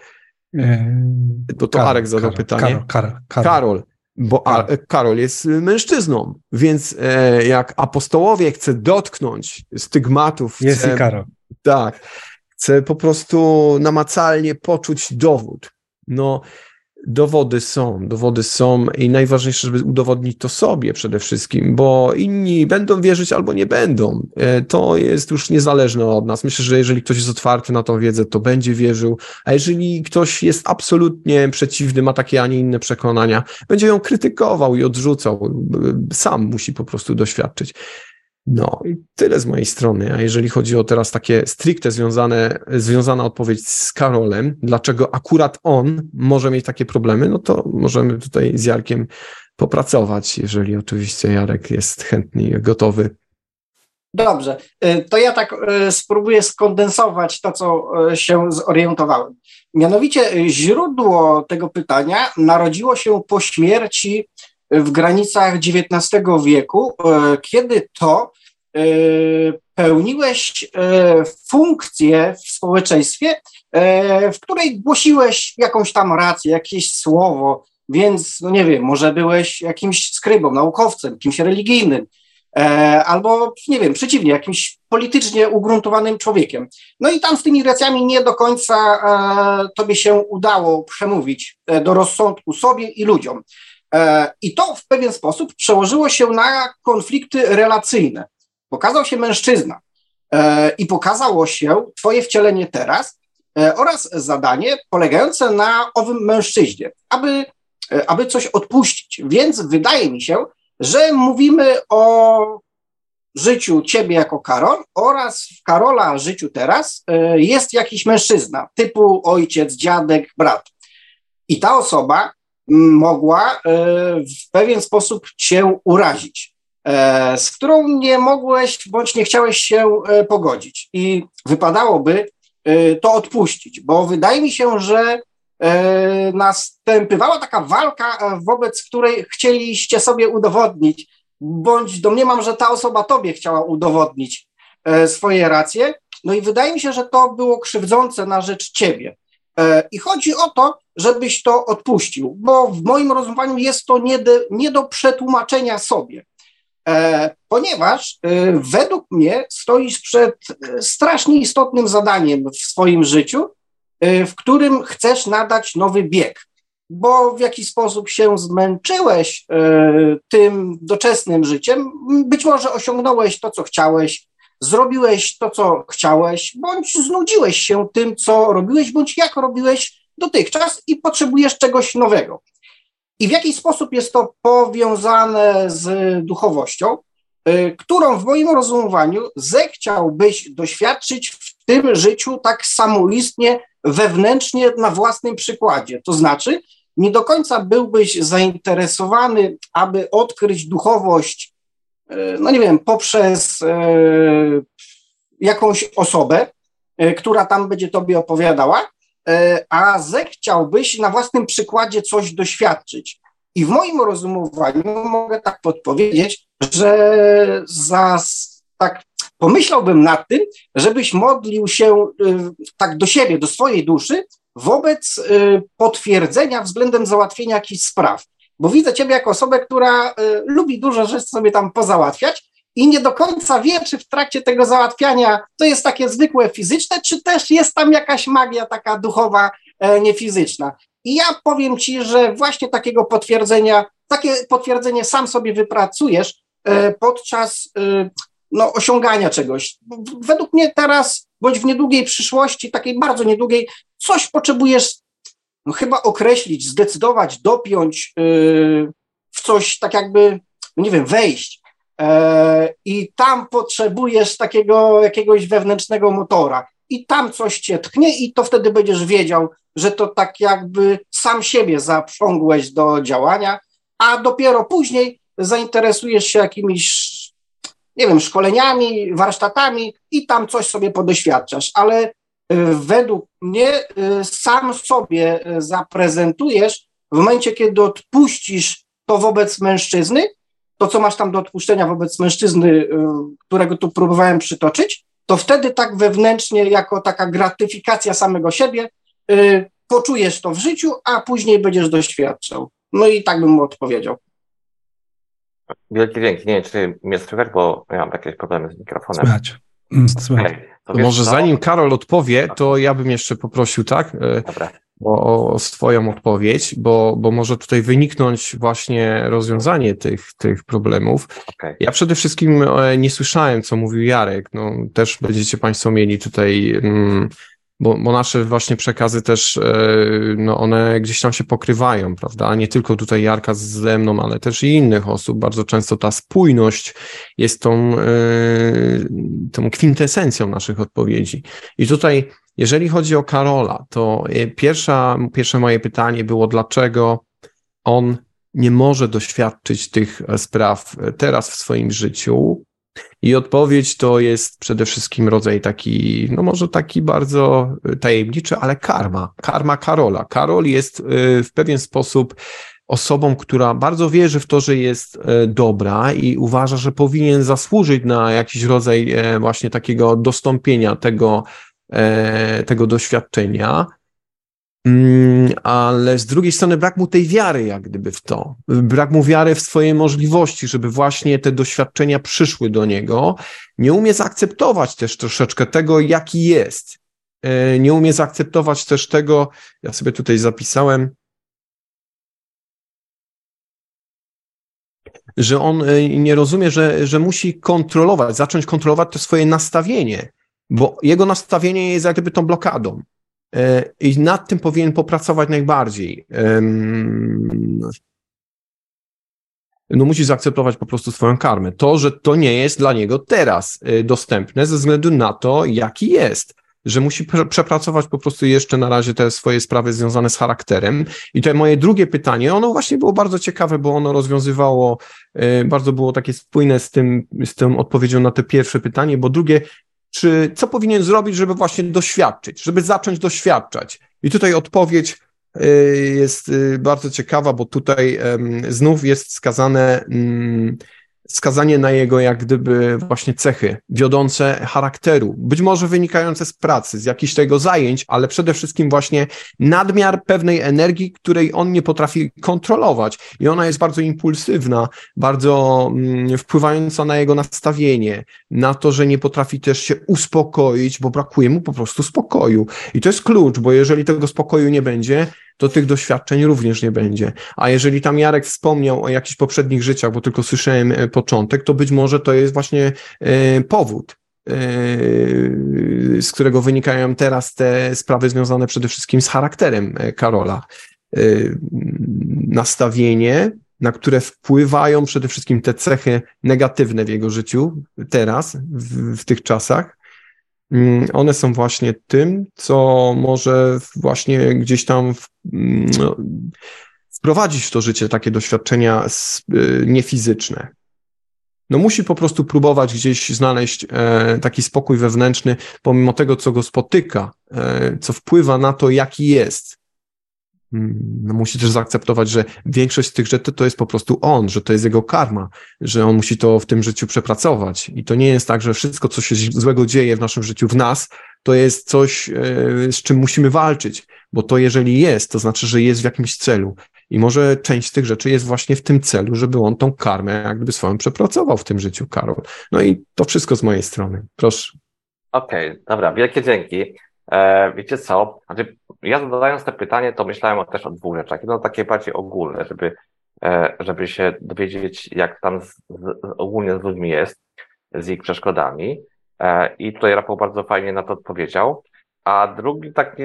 Bo to Karol, Arek zadał Karol, pytanie. Karol, Karol, bo Karol. Jest mężczyzną, więc e, jak apostołowie chce dotknąć stygmatów. Jest chce, i Karol. Tak. Chce po prostu namacalnie poczuć dowód. No, Dowody są, dowody są i najważniejsze, żeby udowodnić to sobie przede wszystkim, bo inni będą wierzyć albo nie będą. E, to jest już niezależne od nas. Myślę, że jeżeli ktoś jest otwarty na tą wiedzę, to będzie wierzył, a jeżeli ktoś jest absolutnie przeciwny, ma takie, a nie inne przekonania, będzie ją krytykował i odrzucał. Sam musi po prostu doświadczyć. No i tyle z mojej strony. A jeżeli chodzi o teraz takie stricte związane, związana odpowiedź z Karolem, dlaczego akurat on może mieć takie problemy, no to możemy tutaj z Jarkiem popracować, jeżeli oczywiście Jarek jest chętny gotowy. Dobrze, y, to ja tak y, spróbuję skondensować to, co y, się zorientowałem. Mianowicie źródło tego pytania narodziło się po śmierci w granicach XIX wieku, kiedy to pełniłeś funkcję w społeczeństwie, w której głosiłeś jakąś tam rację, jakieś słowo, więc, no nie wiem, może byłeś jakimś skrybą, naukowcem, kimś religijnym, e, albo, nie wiem, przeciwnie, jakimś politycznie ugruntowanym człowiekiem. No i tam z tymi racjami nie do końca e, tobie się udało przemówić e, do rozsądku sobie i ludziom. E, I to w pewien sposób przełożyło się na konflikty relacyjne. Pokazał się mężczyzna e, i pokazało się twoje wcielenie teraz e, oraz zadanie polegające na owym mężczyźnie, aby aby coś odpuścić. Więc wydaje mi się, że mówimy o życiu ciebie jako Karol oraz w Karola życiu teraz jest jakiś mężczyzna typu ojciec, dziadek, brat. I ta osoba mogła e, w pewien sposób cię urazić, z którą nie mogłeś bądź nie chciałeś się pogodzić. I wypadałoby to odpuścić, bo wydaje mi się, że E, następowała taka walka, e, wobec której chcieliście sobie udowodnić, bądź domniemam, że ta osoba tobie chciała udowodnić e, swoje racje. No i wydaje mi się, że to było krzywdzące na rzecz ciebie. I chodzi o to, żebyś to odpuścił, bo w moim rozumieniu jest to nie do, nie do przetłumaczenia sobie. Ponieważ według mnie stoisz przed strasznie istotnym zadaniem w swoim życiu, w którym chcesz nadać nowy bieg, bo w jakiś sposób się zmęczyłeś tym doczesnym życiem, być może osiągnąłeś to, co chciałeś, zrobiłeś to, co chciałeś, bądź znudziłeś się tym, co robiłeś, bądź jak robiłeś dotychczas i potrzebujesz czegoś nowego. I w jaki sposób jest to powiązane z duchowością, y, którą w moim rozumowaniu zechciałbyś doświadczyć w tym życiu tak samoistnie, wewnętrznie na własnym przykładzie. To znaczy, nie do końca byłbyś zainteresowany, aby odkryć duchowość, no nie wiem, poprzez e, jakąś osobę, e, która tam będzie tobie opowiadała, a zechciałbyś na własnym przykładzie coś doświadczyć. I w moim rozumowaniu mogę tak podpowiedzieć, że za tak pomyślałbym nad tym, żebyś modlił się tak do siebie, do swojej duszy, wobec potwierdzenia względem załatwienia jakichś spraw. Bo widzę Ciebie jako osobę, która y, lubi dużo rzeczy sobie tam pozałatwiać i nie do końca wie, czy w trakcie tego załatwiania to jest takie zwykłe fizyczne, czy też jest tam jakaś magia taka duchowa, e, niefizyczna. I ja powiem Ci, że właśnie takiego potwierdzenia, takie potwierdzenie sam sobie wypracujesz e, podczas no, osiągania czegoś. Według mnie teraz, bądź w niedługiej przyszłości, takiej bardzo niedługiej, coś potrzebujesz no, chyba określić, zdecydować, dopiąć yy, w coś tak jakby, no nie wiem, wejść. E, I tam potrzebujesz takiego jakiegoś wewnętrznego motora. I tam coś cię tknie, i to wtedy będziesz wiedział, że to tak jakby sam siebie zaprzągłeś do działania, a dopiero później zainteresujesz się jakimiś nie wiem, szkoleniami, warsztatami i tam coś sobie podoświadczasz, ale według mnie y, sam sobie y, zaprezentujesz w momencie, kiedy odpuścisz to wobec mężczyzny, to co masz tam do odpuszczenia wobec mężczyzny, którego tu próbowałem przytoczyć, to wtedy tak wewnętrznie, jako taka gratyfikacja samego siebie, poczujesz to w życiu, a później będziesz doświadczał. No i tak bym mu odpowiedział. Wielki dzięki. Nie wiem, czy mnie słychać, bo ja mam jakieś problemy z mikrofonem. Słychać. Mm, słychać. To może co? zanim Karol odpowie, to ja bym jeszcze poprosił, tak? E, Dobra. O, o swoją odpowiedź, bo, bo może tutaj wyniknąć właśnie rozwiązanie tych, tych problemów. Okay. Ja przede wszystkim e, nie słyszałem, co mówił Jarek. No, też będziecie Państwo mieli tutaj mm, bo, bo nasze właśnie przekazy też, no one gdzieś tam się pokrywają, prawda? Nie tylko tutaj Jarka ze mną, ale też i innych osób. Bardzo często ta spójność jest tą, tą kwintesencją naszych odpowiedzi. I tutaj, jeżeli chodzi o Karola, to pierwsza, pierwsze moje pytanie było, dlaczego on nie może doświadczyć tych spraw teraz w swoim życiu. I odpowiedź to jest przede wszystkim rodzaj taki, no może taki bardzo tajemniczy, ale karma, karma Karola. Karol jest y, w pewien sposób osobą, która bardzo wierzy w to, że jest y, dobra i uważa, że powinien zasłużyć na jakiś rodzaj e, właśnie takiego dostąpienia tego, e, tego doświadczenia. Mm, ale z drugiej strony brak mu tej wiary, jak gdyby w to. Brak mu wiary w swoje możliwości, żeby właśnie te doświadczenia przyszły do niego. Nie umie zaakceptować też troszeczkę tego, jaki jest. E, nie umie zaakceptować też tego, ja sobie tutaj zapisałem, że on e, nie rozumie, że, że musi kontrolować, zacząć kontrolować to swoje nastawienie, bo jego nastawienie jest jak gdyby tą blokadą. E, I nad tym powinien popracować najbardziej. No musi zaakceptować po prostu swoją karmę. To, że to nie jest dla niego teraz e, dostępne ze względu na to, jaki jest że musi przepracować po prostu jeszcze na razie te swoje sprawy związane z charakterem. I to moje drugie pytanie, ono właśnie było bardzo ciekawe, bo ono rozwiązywało, e, bardzo było takie spójne z tym, z tą odpowiedzią na to pierwsze pytanie, bo drugie, czy co powinien zrobić, żeby właśnie doświadczyć, żeby zacząć doświadczać. I tutaj odpowiedź y, jest y, bardzo ciekawa, bo tutaj znów jest skazane mm, skazanie na jego jak gdyby właśnie cechy wiodące charakteru, być może wynikające z pracy, z jakichś tego zajęć, ale przede wszystkim właśnie nadmiar pewnej energii, której on nie potrafi kontrolować i ona jest bardzo impulsywna, bardzo mm, wpływająca na jego nastawienie, na to, że nie potrafi też się uspokoić, bo brakuje mu po prostu spokoju. I to jest klucz, bo jeżeli tego spokoju nie będzie, to tych doświadczeń również nie będzie. A jeżeli tam Jarek wspomniał o jakichś poprzednich życiach, bo tylko słyszałem e, początek, to być może to jest właśnie e, powód, e, z którego wynikają teraz te sprawy związane przede wszystkim z charakterem Karola. Nastawienie, na które wpływają przede wszystkim te cechy negatywne w jego życiu teraz, w, w tych czasach, one są właśnie tym, co może właśnie gdzieś tam w, mm, no, wprowadzić w to życie takie doświadczenia y, niefizyczne. No musi po prostu próbować gdzieś znaleźć e, taki spokój wewnętrzny, pomimo tego, co go spotyka, e, co wpływa na to, jaki jest. Mm, no musi też zaakceptować, że większość z tych rzeczy to jest po prostu on, że to jest jego karma, że on musi to w tym życiu przepracować. I to nie jest tak, że wszystko, co się złego dzieje w naszym życiu, w nas, to jest coś, e, z czym musimy walczyć, bo to jeżeli jest, to znaczy, że jest w jakimś celu. I może część z tych rzeczy jest właśnie w tym celu, żeby on tą karmę jak gdyby swoją przepracował w tym życiu, Karol. No i to wszystko z mojej strony. Proszę. Okej, okay, dobra, wielkie dzięki. E, wiecie co? Znaczy, ja zadając to pytanie, to myślałem też o dwóch rzeczach. Jedno takie bardziej ogólne, żeby, e, żeby się dowiedzieć, jak tam z, z, ogólnie z ludźmi jest, z ich przeszkodami. E, I tutaj Rafał bardzo fajnie na to odpowiedział. A drugi taki,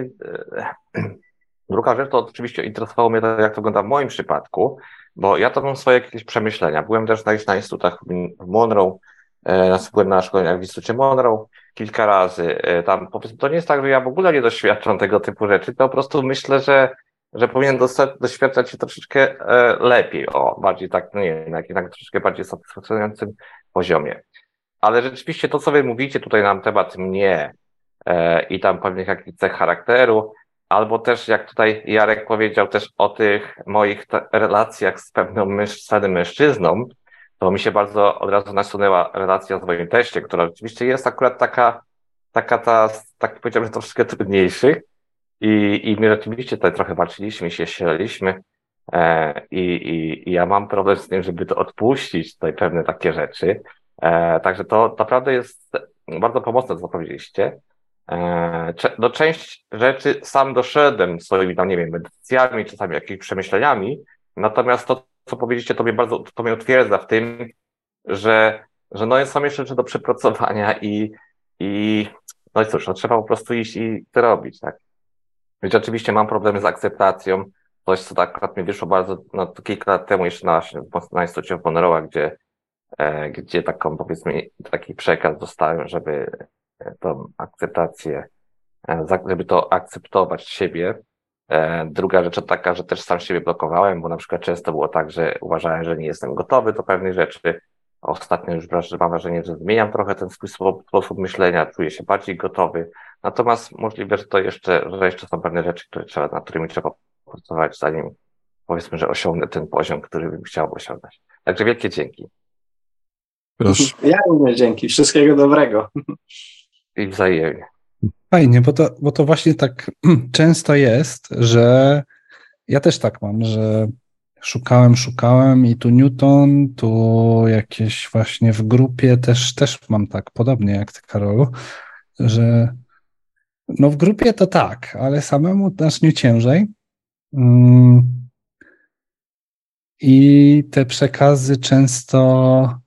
druga rzecz to oczywiście interesowało mnie to, jak to wygląda w moim przypadku, bo ja to mam swoje jakieś przemyślenia. Byłem też na, na instytutach w Monroe, e, byłem na szkoleniach w Instytucie Monroe, kilka razy. E, tam powiedzmy, to nie jest tak, że ja w ogóle nie doświadczam tego typu rzeczy, to po prostu myślę, że, że powinien doświadczać się troszeczkę e, lepiej, o, bardziej tak, no nie na jakimś troszeczkę bardziej satysfakcjonującym poziomie. Ale rzeczywiście to, co wy mówicie tutaj na temat mnie e, i tam pewnych jakichś cech charakteru, albo też jak tutaj Jarek powiedział też o tych moich relacjach z pewną męż mężczyzną, to mi się bardzo od razu nasunęła relacja z moim teście, która rzeczywiście jest akurat taka, taka ta, tak powiedziałbym, troszkę trudniejszych i, i my rzeczywiście tutaj trochę walczyliśmy, się ścieraliśmy e, i, i, ja mam problem z tym, żeby to odpuścić, tutaj pewne takie rzeczy. E, także to naprawdę jest bardzo pomocne, co powiedzieliście. E, do część rzeczy sam doszedłem swoimi tam, nie wiem, medytacjami, czasami jakimiś przemyśleniami, natomiast to, co powiedzieliście, to mnie bardzo, to mnie utwierdza w tym, że, że no są jeszcze rzeczy do przepracowania i, i no i cóż, no trzeba po prostu iść i to robić, tak. Więc oczywiście mam problemy z akceptacją, coś, co tak akurat mi wyszło bardzo, no kilka lat temu jeszcze na, na Instytucie Monroe'a, gdzie, e, gdzie taką, powiedzmy, taki przekaz dostałem, żeby tą akceptację, e, żeby to akceptować siebie. E, druga rzecz to taka, że też sam siebie blokowałem, bo na przykład często było tak, że uważałem, że nie jestem gotowy do pewnych rzeczy. Ostatnio już mam wrażenie, że zmieniam trochę ten swój sposób myślenia, czuję się bardziej gotowy. Natomiast możliwe, że to jeszcze, że jeszcze są pewne rzeczy, które trzeba, nad którymi trzeba pracować, zanim powiedzmy, że osiągnę ten poziom, który bym chciał osiągnąć. Także wielkie dzięki. Proszę. Ja również dzięki. Wszystkiego dobrego. I wzajemnie. Fajnie, bo to, bo to właśnie tak często jest, że ja też tak mam, że szukałem, szukałem i tu Newton, tu jakieś właśnie w grupie też, też mam tak, podobnie jak ty, Karolu, że no w grupie to tak, ale samemu znacznie ciężej. Mm. I te przekazy często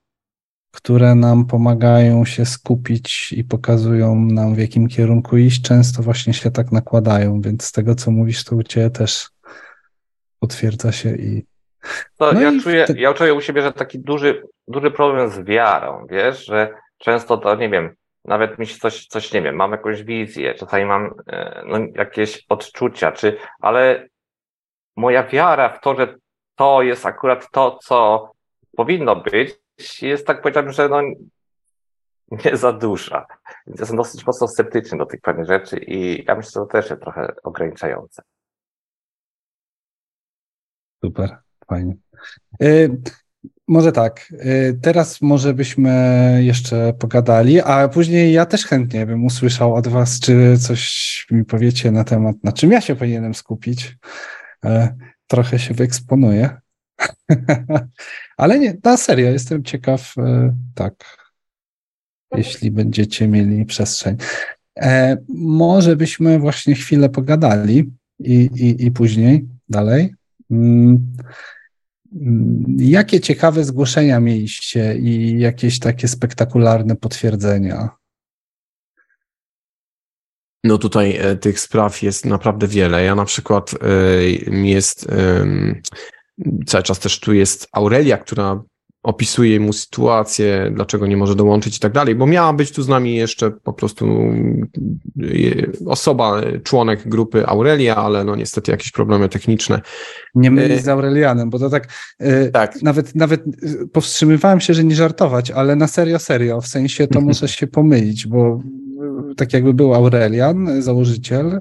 które nam pomagają się skupić i pokazują nam, w jakim kierunku iść, często właśnie się tak nakładają, więc z tego, co mówisz, to u Ciebie też potwierdza się i. To no ja, i czuję, te... ja czuję u siebie, że taki duży, duży problem z wiarą, wiesz, że często to, nie wiem, nawet mi się coś, coś, nie wiem, mam jakąś wizję, czasami mam e, no, jakieś odczucia, czy, ale moja wiara w to, że to jest akurat to, co powinno być, jest tak powiedziałbym, że no, nie za duża. Więc jestem dosyć mocno sceptyczny do tych pewnych rzeczy i ja myślę, że to też jest trochę ograniczające. Super, fajnie. Y może tak, y teraz może byśmy jeszcze pogadali, a później ja też chętnie bym usłyszał od Was, czy coś mi powiecie na temat, na czym ja się powinienem skupić. Y trochę się wyeksponuję. Ale nie, na serio, jestem ciekaw, e, tak, jeśli będziecie mieli przestrzeń. E, może byśmy właśnie chwilę pogadali i, i, i później dalej. Mm, jakie ciekawe zgłoszenia mieliście i jakieś takie spektakularne potwierdzenia? No tutaj e, tych spraw jest naprawdę wiele. Ja na przykład e, jest cały czas też tu jest Aurelia, która opisuje mu sytuację, dlaczego nie może dołączyć i tak dalej, bo miała być tu z nami jeszcze po prostu e, osoba, członek grupy Aurelia, ale no niestety jakieś problemy techniczne. Nie mylić e, z Aurelianem, bo to tak, tak. Nawet, nawet powstrzymywałem się, że nie żartować, ale na serio, serio, w sensie to może się pomylić, bo tak jakby był Aurelian, założyciel,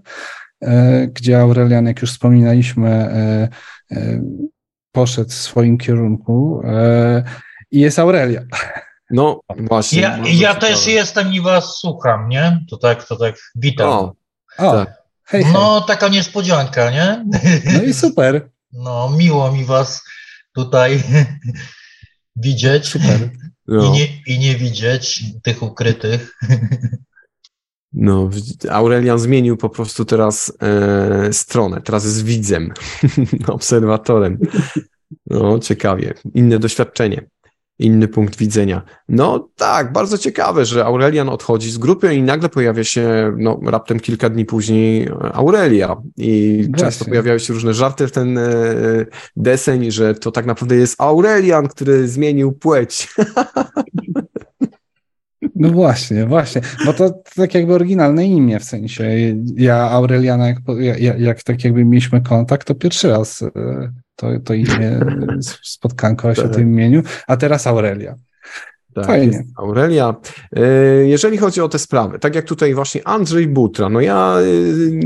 gdzie Aurelian, jak już wspominaliśmy, poszedł w swoim kierunku e, i jest Aurelia. No właśnie. Ja, ja też jestem i was słucham, nie? To tak, to tak, witam. O, o tak. hej, hej. No, taka niespodzianka, nie? No i super. No, miło mi was tutaj widzieć. Super. No. I, nie, I nie widzieć tych ukrytych. No, Aurelian zmienił po prostu teraz e, stronę. Teraz jest widzem, obserwatorem. No, ciekawie. Inne doświadczenie, inny punkt widzenia. No tak, bardzo ciekawe, że Aurelian odchodzi z grupy i nagle pojawia się, no raptem kilka dni później Aurelia. I Właśnie. często pojawiały się różne żarty w ten e, deseń, że to tak naprawdę jest Aurelian, który zmienił płeć. No właśnie, właśnie, bo to, to tak jakby oryginalne imię w sensie. Ja Aureliana, jak, jak, jak tak jakby mieliśmy kontakt, to pierwszy raz e, to, to imię, spotkanko się o tym imieniu, a teraz Aurelia. Tak, Fajnie. Aurelia. E, jeżeli chodzi o te sprawy, tak jak tutaj właśnie Andrzej Butra, no ja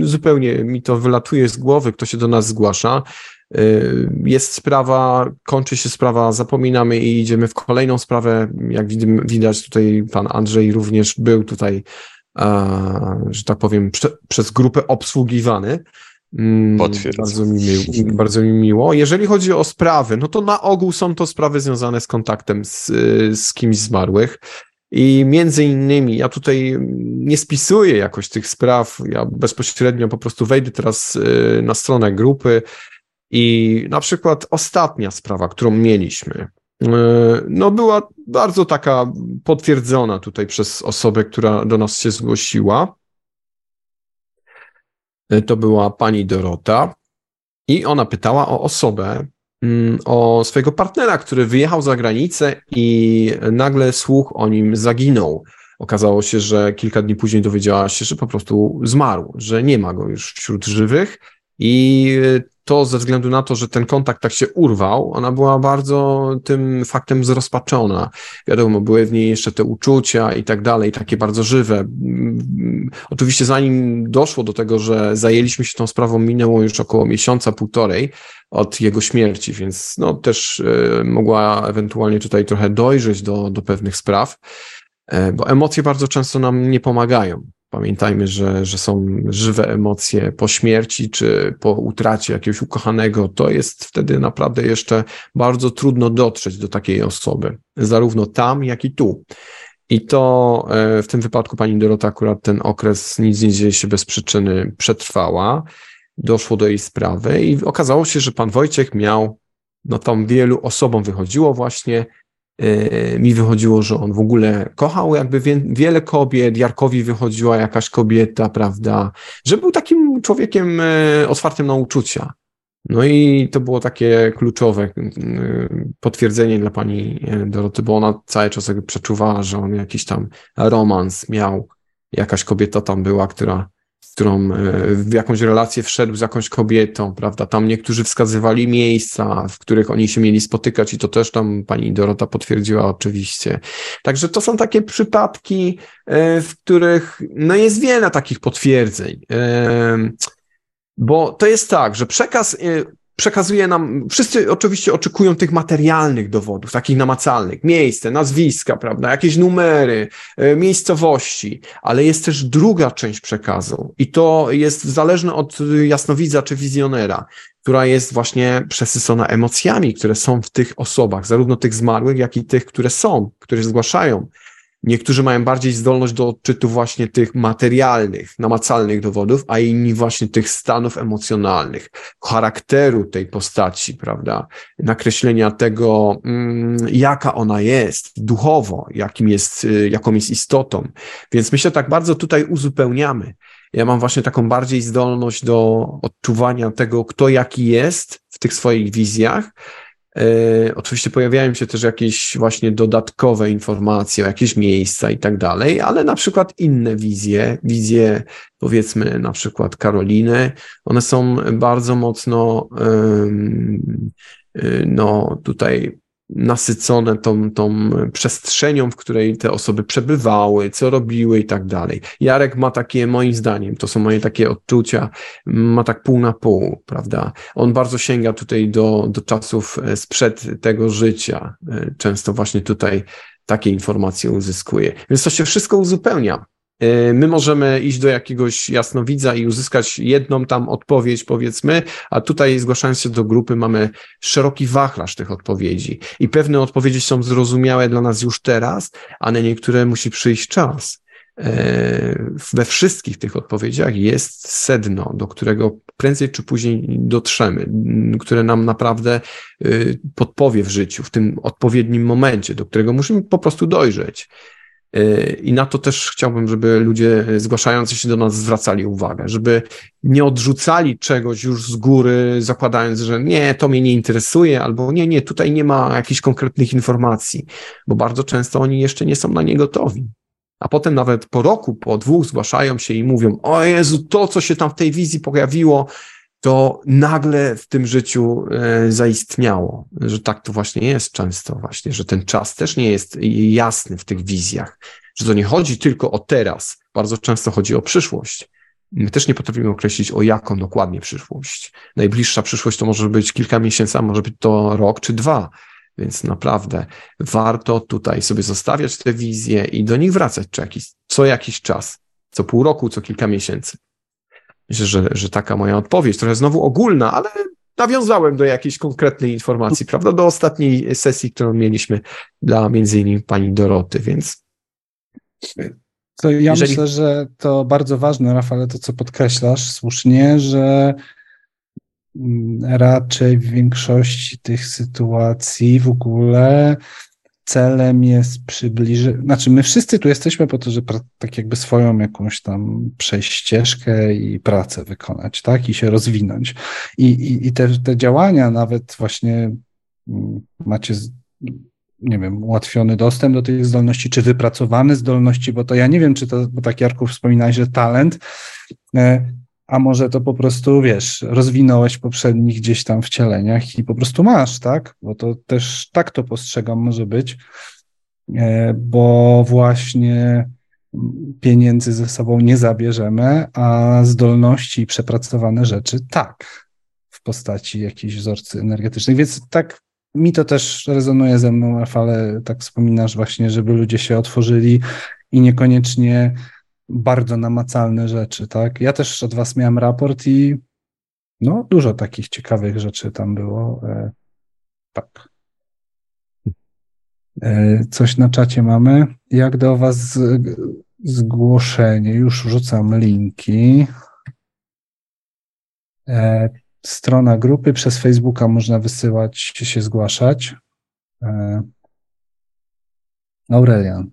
e, zupełnie mi to wylatuje z głowy, kto się do nas zgłasza. Y, jest sprawa, kończy się sprawa, zapominamy i idziemy w kolejną sprawę. Jak widać, tutaj pan Andrzej również był tutaj, że tak powiem, prze, przez grupę obsługiwany. Mm, Potwierdzam. Bardzo mi, miło, bardzo mi miło. Jeżeli chodzi o sprawy, no to na ogół są to sprawy związane z kontaktem z, z kimś zmarłych. I między innymi, ja tutaj nie spisuję jakoś tych spraw, ja bezpośrednio po prostu wejdę teraz y, na stronę grupy, i na przykład ostatnia sprawa, którą mieliśmy, no była bardzo taka potwierdzona tutaj przez osobę, która do nas się zgłosiła. To była pani Dorota i ona pytała o osobę, mm, o swojego partnera, który wyjechał za granicę i nagle słuch o nim zaginął. Okazało się, że kilka dni później dowiedziała się, że po prostu zmarł, że nie ma go już wśród żywych i to ze względu na to, że ten kontakt tak się urwał, ona była bardzo tym faktem zrozpaczona. Wiadomo, były w niej jeszcze te uczucia i tak dalej, takie bardzo żywe. Oczywiście zanim doszło do tego, że zajęliśmy się tą sprawą, minęło już około miesiąca, półtorej od jego śmierci, więc no też y, mogła ewentualnie tutaj trochę dojrzeć do, do pewnych spraw, y, bo emocje bardzo często nam nie pomagają. Pamiętajmy, że, że są żywe emocje po śmierci czy po utracie jakiegoś ukochanego. To jest wtedy naprawdę jeszcze bardzo trudno dotrzeć do takiej osoby, zarówno tam, jak i tu. I to e, w tym wypadku pani Dorota akurat ten okres nic nie dzieje się bez przyczyny przetrwała. Doszło do jej sprawy i okazało się, że pan Wojciech miał, no tam wielu osobom wychodziło właśnie, mi wychodziło, że on w ogóle kochał jakby wie, wiele kobiet, Jarkowi wychodziła jakaś kobieta, prawda, że był takim człowiekiem e, otwartym na uczucia. No i to było takie kluczowe e, potwierdzenie dla pani Doroty, bo ona cały czas przeczuwała, że on jakiś tam romans miał, jakaś kobieta tam była, która którą e, w jakąś relację wszedł z jakąś kobietą, prawda? Tam niektórzy wskazywali miejsca, w których oni się mieli spotykać i to też tam pani Dorota potwierdziła oczywiście. Także to są takie przypadki, e, w których no jest wiele takich potwierdzeń. E, bo to jest tak, że przekaz przekazuje nam, wszyscy oczywiście oczekują tych materialnych dowodów, takich namacalnych, miejsce, nazwiska, prawda, jakieś numery, e, miejscowości, ale jest też druga część przekazu. I to jest zależne od jasnowidza czy wizjonera, która jest właśnie przesycona emocjami, które są w tych osobach, zarówno tych zmarłych, jak i tych, które są, które zgłaszają Niektórzy mają bardziej zdolność do odczytu właśnie tych materialnych, namacalnych dowodów, a inni właśnie tych stanów emocjonalnych, charakteru tej postaci, prawda? Nakreślenia tego, mm, jaka ona jest duchowo, jakim jest, y, jaką jest istotą. Więc myślę, tak bardzo tutaj uzupełniamy. Ja mam właśnie taką bardziej zdolność do odczuwania tego, kto jaki jest w tych swoich wizjach, oczywiście pojawiają się też jakieś właśnie dodatkowe informacje o jakieś miejsca i tak dalej, ale na przykład inne wizje, wizje powiedzmy na przykład Karoliny, one są bardzo mocno y, no tutaj nasycone tą, tą przestrzenią, w której te osoby przebywały, co robiły i tak dalej. Jarek ma takie, moim zdaniem, to są moje takie odczucia, ma tak pół na pół, prawda? On bardzo sięga tutaj do, do czasów e, sprzed tego życia. E, często właśnie tutaj takie informacje uzyskuje. Więc to się wszystko uzupełnia. E, my możemy iść do jakiegoś jasnowidza i uzyskać jedną tam odpowiedź, powiedzmy, a tutaj zgłaszając się do grupy mamy szeroki wachlarz tych odpowiedzi i pewne odpowiedzi są zrozumiałe dla nas już teraz, a na niektóre musi przyjść czas. E, we wszystkich tych odpowiedziach jest sedno, do którego prędzej czy później dotrzemy, które nam naprawdę e, podpowie w życiu, w tym odpowiednim momencie, do którego musimy po prostu dojrzeć. I na to też chciałbym, żeby ludzie zgłaszający się do nas zwracali uwagę, żeby nie odrzucali czegoś już z góry, zakładając, że nie, to mnie nie interesuje, albo nie, nie, tutaj nie ma jakichś konkretnych informacji, bo bardzo często oni jeszcze nie są na nie gotowi. A potem nawet po roku, po dwóch zgłaszają się i mówią: O Jezu, to, co się tam w tej wizji pojawiło, to nagle w tym życiu e, zaistniało, że tak to właśnie jest często właśnie, że ten czas też nie jest jasny w tych wizjach, że to nie chodzi tylko o teraz, bardzo często chodzi o przyszłość. My też nie potrafimy określić, o jaką dokładnie przyszłość. Najbliższa przyszłość to może być kilka miesięcy, a może być to rok czy dwa. Więc naprawdę warto tutaj sobie zostawiać te wizje i do nich wracać co jakiś, co jakiś czas, co pół roku, co kilka miesięcy. Myślę, że, że taka moja odpowiedź, trochę znowu ogólna, ale nawiązałem do jakiejś konkretnej informacji, prawda, do ostatniej sesji, którą mieliśmy dla między innymi pani Doroty, więc to ja jeżeli... myślę, że to bardzo ważne, Rafale, to co podkreślasz słusznie, że mm, raczej w większości tych sytuacji w ogóle celem jest przybliżyć, znaczy my wszyscy tu jesteśmy po to, żeby tak jakby swoją jakąś tam przejść ścieżkę i pracę wykonać, tak, i się rozwinąć. I, i, i te, te działania nawet właśnie mm, macie nie wiem, ułatwiony dostęp do tych zdolności, czy wypracowane zdolności, bo to ja nie wiem, czy to, bo tak Jarku wspominałeś, że talent, e, a może to po prostu, wiesz, rozwinąłeś poprzednich gdzieś tam wcieleniach i po prostu masz, tak? Bo to też tak to postrzegam może być, e, bo właśnie pieniędzy ze sobą nie zabierzemy, a zdolności i przepracowane rzeczy tak, w postaci jakichś wzorcy energetycznych. Więc tak mi to też rezonuje ze mną, Rafale, tak wspominasz właśnie, żeby ludzie się otworzyli i niekoniecznie bardzo namacalne rzeczy, tak? Ja też od was miałem raport i no, dużo takich ciekawych rzeczy tam było. E, tak. E, coś na czacie mamy. Jak do was zgłoszenie? Już wrzucam linki. E, strona grupy, przez Facebooka można wysyłać, się zgłaszać. Aurelian.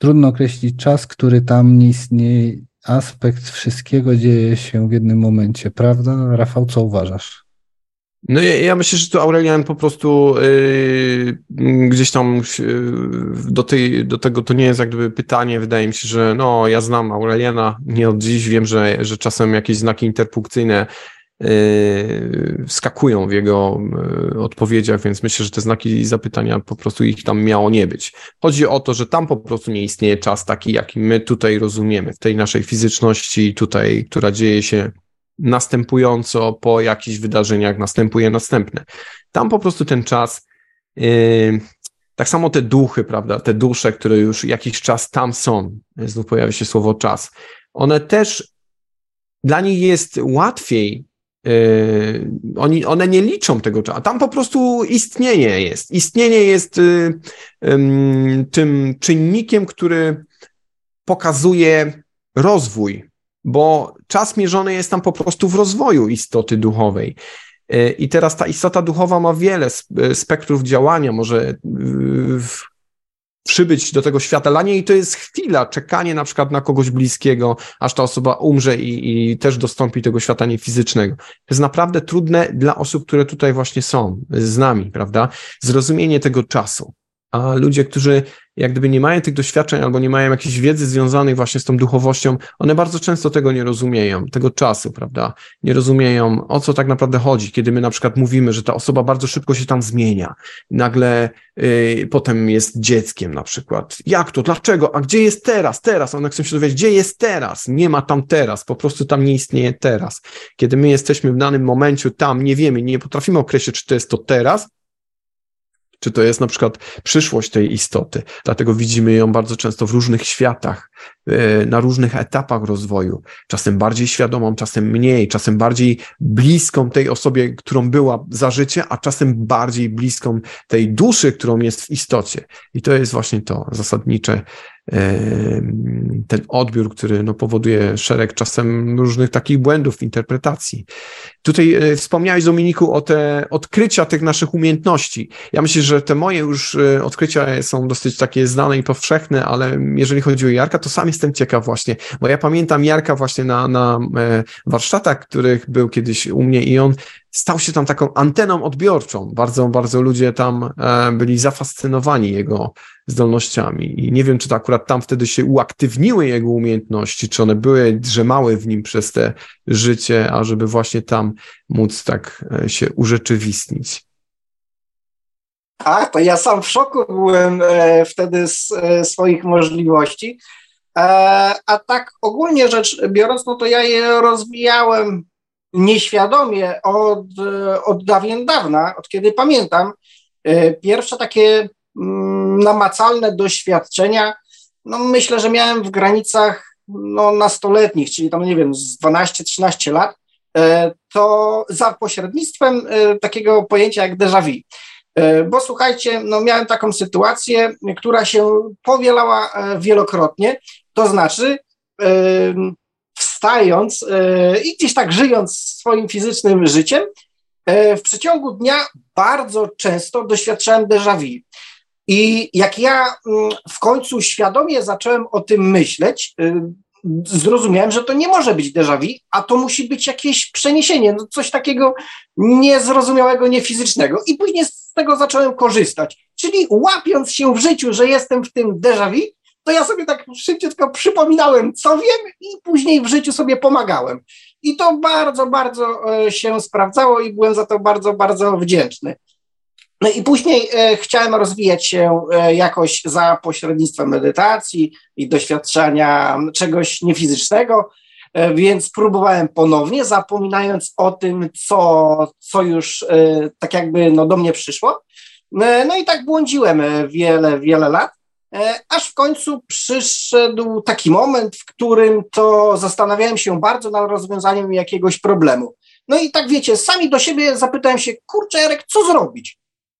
Trudno określić czas, który tam nie istnieje. Aspekt wszystkiego dzieje się w jednym momencie, prawda? Rafał, co uważasz? No ja, ja myślę, że tu Aurelian po prostu yy, gdzieś tam yy, do, tej, do tego to nie jest jak gdyby pytanie. Wydaje mi się, że no ja znam Aureliana nie od dziś, wiem, że, że czasem jakieś znaki interpunkcyjne Yy, wskakują w jego yy, odpowiedziach, więc myślę, że te znaki zapytania po prostu ich tam miało nie być. Chodzi o to, że tam po prostu nie istnieje czas taki, jaki my tutaj rozumiemy, w tej naszej fizyczności tutaj, która dzieje się następująco po jakichś wydarzeniach, następuje następne. Tam po prostu ten czas, yy, tak samo te duchy, prawda, te dusze, które już jakiś czas tam są, znów pojawia się słowo czas, one też dla nich jest łatwiej Yy, oni, one nie liczą tego czasu. Tam po prostu istnienie jest. Istnienie jest y, tym czynnikiem, który pokazuje rozwój, bo czas mierzony jest tam po prostu w rozwoju istoty duchowej. Yy, I teraz ta istota duchowa ma wiele spektrów działania, może w przybyć do tego świata. Dla niej to jest chwila, czekanie na przykład na kogoś bliskiego, aż ta osoba umrze i, i też dostąpi tego świata niefizycznego. To jest naprawdę trudne dla osób, które tutaj właśnie są z nami, prawda? Zrozumienie tego czasu. A ludzie, którzy jak gdyby nie mają tych doświadczeń albo nie mają jakiejś wiedzy związanej właśnie z tą duchowością, one bardzo często tego nie rozumieją, tego czasu, prawda? Nie rozumieją, o co tak naprawdę chodzi, kiedy my na przykład mówimy, że ta osoba bardzo szybko się tam zmienia, nagle yy, potem jest dzieckiem na przykład. Jak to? Dlaczego? A gdzie jest teraz? Teraz. One chcą się dowiedzieć, gdzie jest teraz? Nie ma tam teraz, po prostu tam nie istnieje teraz. Kiedy my jesteśmy w danym momencie tam, nie wiemy, nie potrafimy określić, czy to jest to teraz, czy to jest na przykład przyszłość tej istoty. Dlatego widzimy ją bardzo często w różnych światach, e, na różnych etapach rozwoju. Czasem bardziej świadomą, czasem mniej, czasem bardziej bliską tej osobie, którą była za życie, a czasem bardziej bliską tej duszy, którą jest w istocie. I to jest właśnie to zasadnicze ten odbiór, który no, powoduje szereg czasem różnych takich błędów w interpretacji. Tutaj e, wspomniałeś, Dominiku, o te odkrycia tych naszych umiejętności. Ja myślę, że te moje już e, odkrycia są dosyć takie znane i powszechne, ale jeżeli chodzi o Jarka, to sam jestem ciekaw właśnie, bo ja pamiętam Jarka właśnie na, na e, warsztatach, których był kiedyś u mnie i on stał się tam taką anteną odbiorczą. Bardzo, bardzo ludzie tam byli zafascynowani jego zdolnościami. I nie wiem, czy to akurat tam wtedy się uaktywniły jego umiejętności, czy one były, drzemały w nim przez te życie, ażeby właśnie tam móc tak e, się urzeczywistnić. Tak, to ja sam w szoku byłem e, wtedy z e, swoich możliwości. E, a tak ogólnie rzecz biorąc, no to ja je rozwijałem nieświadomie od, e, od dawien dawna, od kiedy pamiętam. E, pierwsze takie Mm, namacalne doświadczenia, no myślę, że miałem w granicach no, nastoletnich, czyli tam, nie wiem, z 12-13 lat, e, to za pośrednictwem takiego pojęcia jak déjà vu. Bo słuchajcie, no miałem taką sytuację, która się powielała wielokrotnie, to znaczy wstając i gdzieś tak żyjąc swoim fizycznym życiem, w przeciągu dnia bardzo często doświadczałem déjà vu. I jak ja mm, w końcu świadomie zacząłem o tym myśleć, zrozumiałem, że to nie może być déjà vu, a to musi być jakieś przeniesienie, no coś takiego niezrozumiałego, niefizycznego. I później z tego zacząłem korzystać. Czyli łapiąc się w życiu, że jestem w tym déjà vu, to ja sobie tak szybciutko przypominałem, co wiem i później w życiu sobie pomagałem. I to bardzo, bardzo e, się sprawdzało i byłem za to bardzo, bardzo wdzięczny. No i później e, chciałem rozwijać się e, jakoś za pośrednictwem medytacji i doświadczenia czegoś niefizycznego, więc próbowałem ponownie, zapominając o tym, co, co już tak jakby no, do mnie przyszło. No i tak błądziłem wiele, wiele lat, aż w końcu przyszedł taki moment, w którym to zastanawiałem się bardzo nad rozwiązaniem jakiegoś problemu. No i tak wiecie, sami do siebie zapytałem się, kurczę Jarek, co zrobić?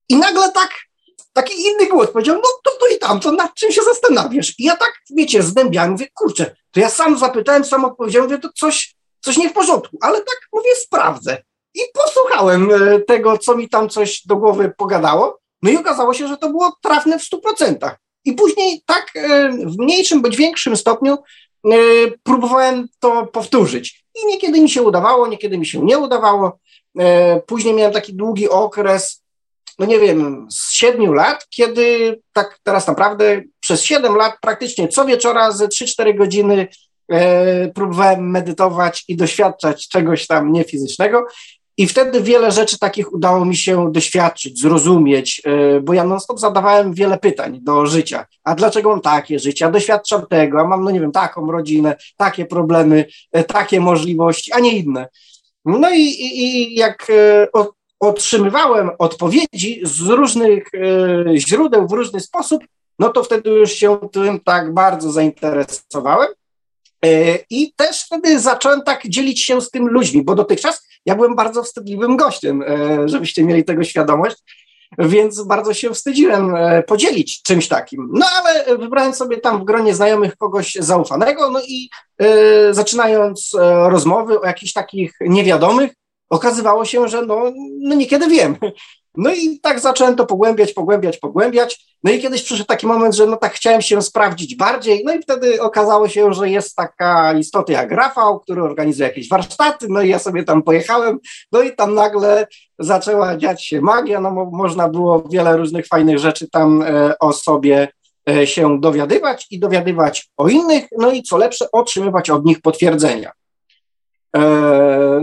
I nagle tak, taki inny głos powiedział, no to, to i tam, to nad czym się zastanawiasz? I ja tak, wiecie, zdębiałem, mówię, kurczę, to ja sam zapytałem, sam odpowiedziałem, mówię, to coś, coś nie w porządku, ale tak, mówię, sprawdzę. I posłuchałem e, tego, co mi tam coś do głowy pogadało, no i okazało się, że to było trafne w stu procentach. I później tak e, w mniejszym bądź większym stopniu e, próbowałem to powtórzyć. I niekiedy mi się udawało, niekiedy mi się nie udawało. Później miałem taki długi okres, no nie wiem, z siedmiu lat, kiedy tak teraz naprawdę przez siedem lat praktycznie co wieczora ze 3-4 godziny e, próbowałem medytować i doświadczać czegoś tam niefizycznego. I wtedy wiele rzeczy takich udało mi się doświadczyć, zrozumieć, e, bo ja non-stop zadawałem wiele pytań do życia. A dlaczego mam takie życie? A doświadczam tego, a mam, no nie wiem, taką rodzinę, takie problemy, e, takie możliwości, a nie inne. No i, i, i jak e, otrzymywałem odpowiedzi z różnych źródeł w różny sposób, no to wtedy już się tym tak bardzo zainteresowałem. E, I też wtedy zacząłem tak dzielić się z tym ludźmi, bo dotychczas ja byłem bardzo wstydliwym gościem, e, żebyście mieli tego świadomość, więc bardzo się wstydziłem podzielić czymś takim. No ale wybrałem sobie tam w gronie znajomych kogoś zaufanego, no i zaczynając rozmowy o jakichś takich niewiadomych, okazywało się, że no, no niekiedy wiem. No i tak zacząłem to pogłębiać, pogłębiać, pogłębiać. No i kiedyś przyszedł taki moment, że no tak chciałem się sprawdzić bardziej. No i wtedy okazało się, że jest taka istota jak Rafał, który organizuje jakieś warsztaty. No i ja sobie tam pojechałem. No i tam nagle zaczęła dziać się magia. No mo można było wiele różnych fajnych rzeczy tam e, o sobie e, się dowiadywać i dowiadywać o innych. No i co lepsze, otrzymywać od nich potwierdzenia. E,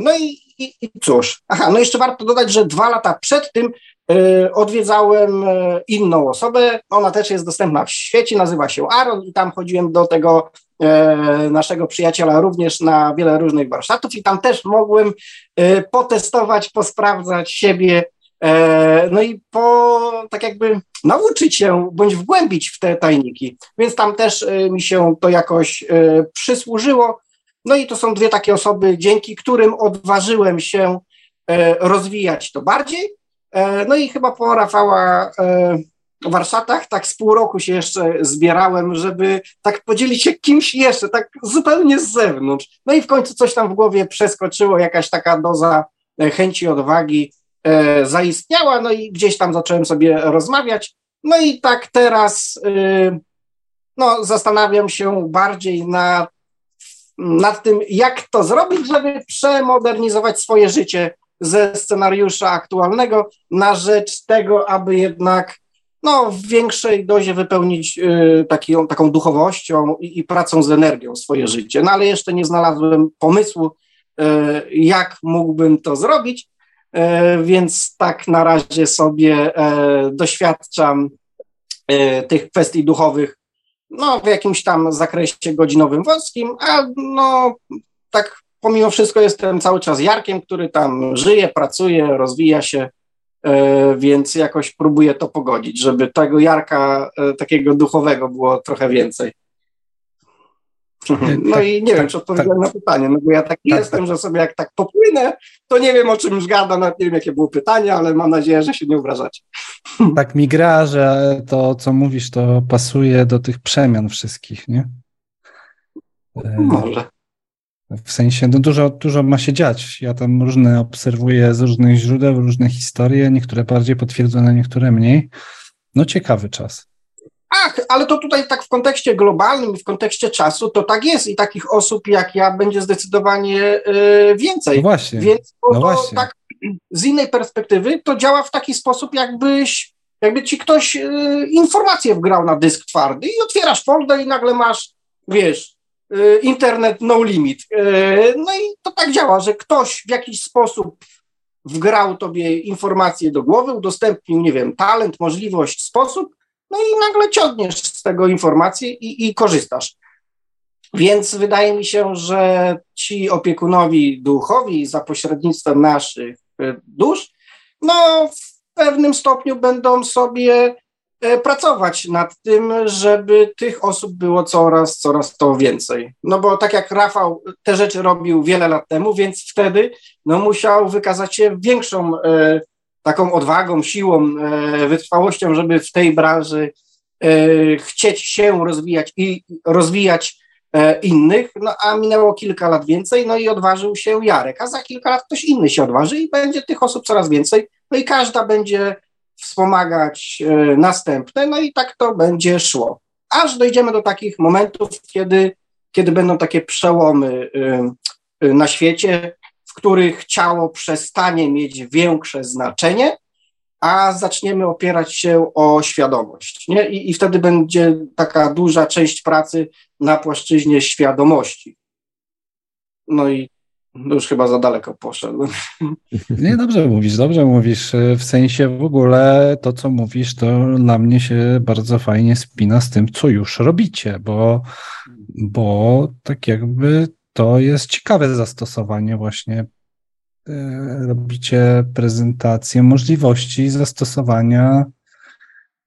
no i i, i cóż, aha, no jeszcze warto dodać, że dwa lata przed tym y, odwiedzałem y, inną osobę, ona też jest dostępna w świecie, nazywa się Aaron i tam chodziłem do tego y, naszego przyjaciela również na wiele różnych warsztatów i tam też mogłem potestować, posprawdzać siebie, no i po, tak jakby nauczyć się bądź wgłębić w te tajniki. Więc tam też mi się to jakoś przysłużyło. No i to są dwie takie osoby, dzięki którym odważyłem się e, rozwijać to bardziej. E, no i chyba po Rafała e, warsztatach tak z pół roku się jeszcze zbierałem, żeby tak podzielić się kimś jeszcze, tak zupełnie z zewnątrz. No i w końcu coś tam w głowie przeskoczyło, jakaś taka doza chęci, odwagi zaistniała, no i gdzieś tam zacząłem sobie rozmawiać. No i tak teraz no, zastanawiam się bardziej nad nad tym, jak to zrobić, żeby przemodernizować swoje życie ze scenariusza aktualnego na rzecz tego, aby jednak no, w większej dozie wypełnić y, taki, taką duchowością i, i, pracą z energią swoje życie. No ale jeszcze nie znalazłem pomysłu, y, jak mógłbym to zrobić, y, więc tak na razie sobie y, doświadczam y, tych kwestii duchowych no, w jakimś tam zakresie godzinowym wąskim, a no, tak pomimo wszystko jestem cały czas Jarkiem, który tam żyje, pracuje, rozwija się, e, więc jakoś próbuję to pogodzić, żeby tego Jarka e, takiego duchowego było trochę więcej. No tak, i nie tak, wiem, czy odpowiedziałem tak. na pytanie, no bo ja taki tak, jestem, tak. że sobie jak tak popłynę, to nie wiem o czym już gadam, nie wiem jakie było pytanie, ale mam nadzieję, że się nie obrażacie. Tak mi gra, że to co mówisz to pasuje do tych przemian wszystkich, nie? Może. W sensie, no dużo, dużo ma się dziać. Ja tam różne obserwuję z różnych źródeł, różne historie, niektóre bardziej potwierdzone, niektóre mniej. No ciekawy czas. Ach, ale to tutaj tak w kontekście globalnym i w kontekście czasu to tak jest i takich osób jak ja będzie zdecydowanie y, więcej. No właśnie. Więc no to właśnie. tak z innej perspektywy to działa w taki sposób, jakbyś, jakby ci ktoś y, informację wgrał na dysk twardy i otwierasz folder i nagle masz, wiesz, y, internet no limit. Y, no i to tak działa, że ktoś w jakiś sposób wgrał tobie informację do głowy, udostępnił, nie wiem, talent, możliwość, sposób, no i nagle ciągniesz z tego informację i, i korzystasz. Więc wydaje mi się, że ci opiekunowi duchowi za pośrednictwem naszych y, dusz, no w pewnym stopniu będą sobie e, pracować nad tym, żeby tych osób było coraz, coraz to więcej. No bo tak jak Rafał te rzeczy robił wiele lat temu, więc wtedy no, musiał wykazać się większą e, taką odwagą, siłą, e, wytrwałością, żeby w tej branży e, chcieć się rozwijać i rozwijać e, innych, no a minęło kilka lat więcej, no i odważył się Jarek, a za kilka lat ktoś inny się odważy i będzie tych osób coraz więcej, no i każda będzie wspomagać następne, no i tak to będzie szło. Aż dojdziemy do takich momentów, kiedy, kiedy będą takie przełomy na świecie, których ciało przestanie mieć większe znaczenie, a zaczniemy opierać się o świadomość. Nie? I, I wtedy będzie taka duża część pracy na płaszczyźnie świadomości. No i no już chyba za daleko poszedłem. Nie, dobrze mówisz, dobrze mówisz. W sensie w ogóle to, co mówisz, to dla mnie się bardzo fajnie spina z tym, co już robicie, bo, bo tak jakby to jest ciekawe zastosowanie właśnie. e, Robicie prezentację możliwości zastosowania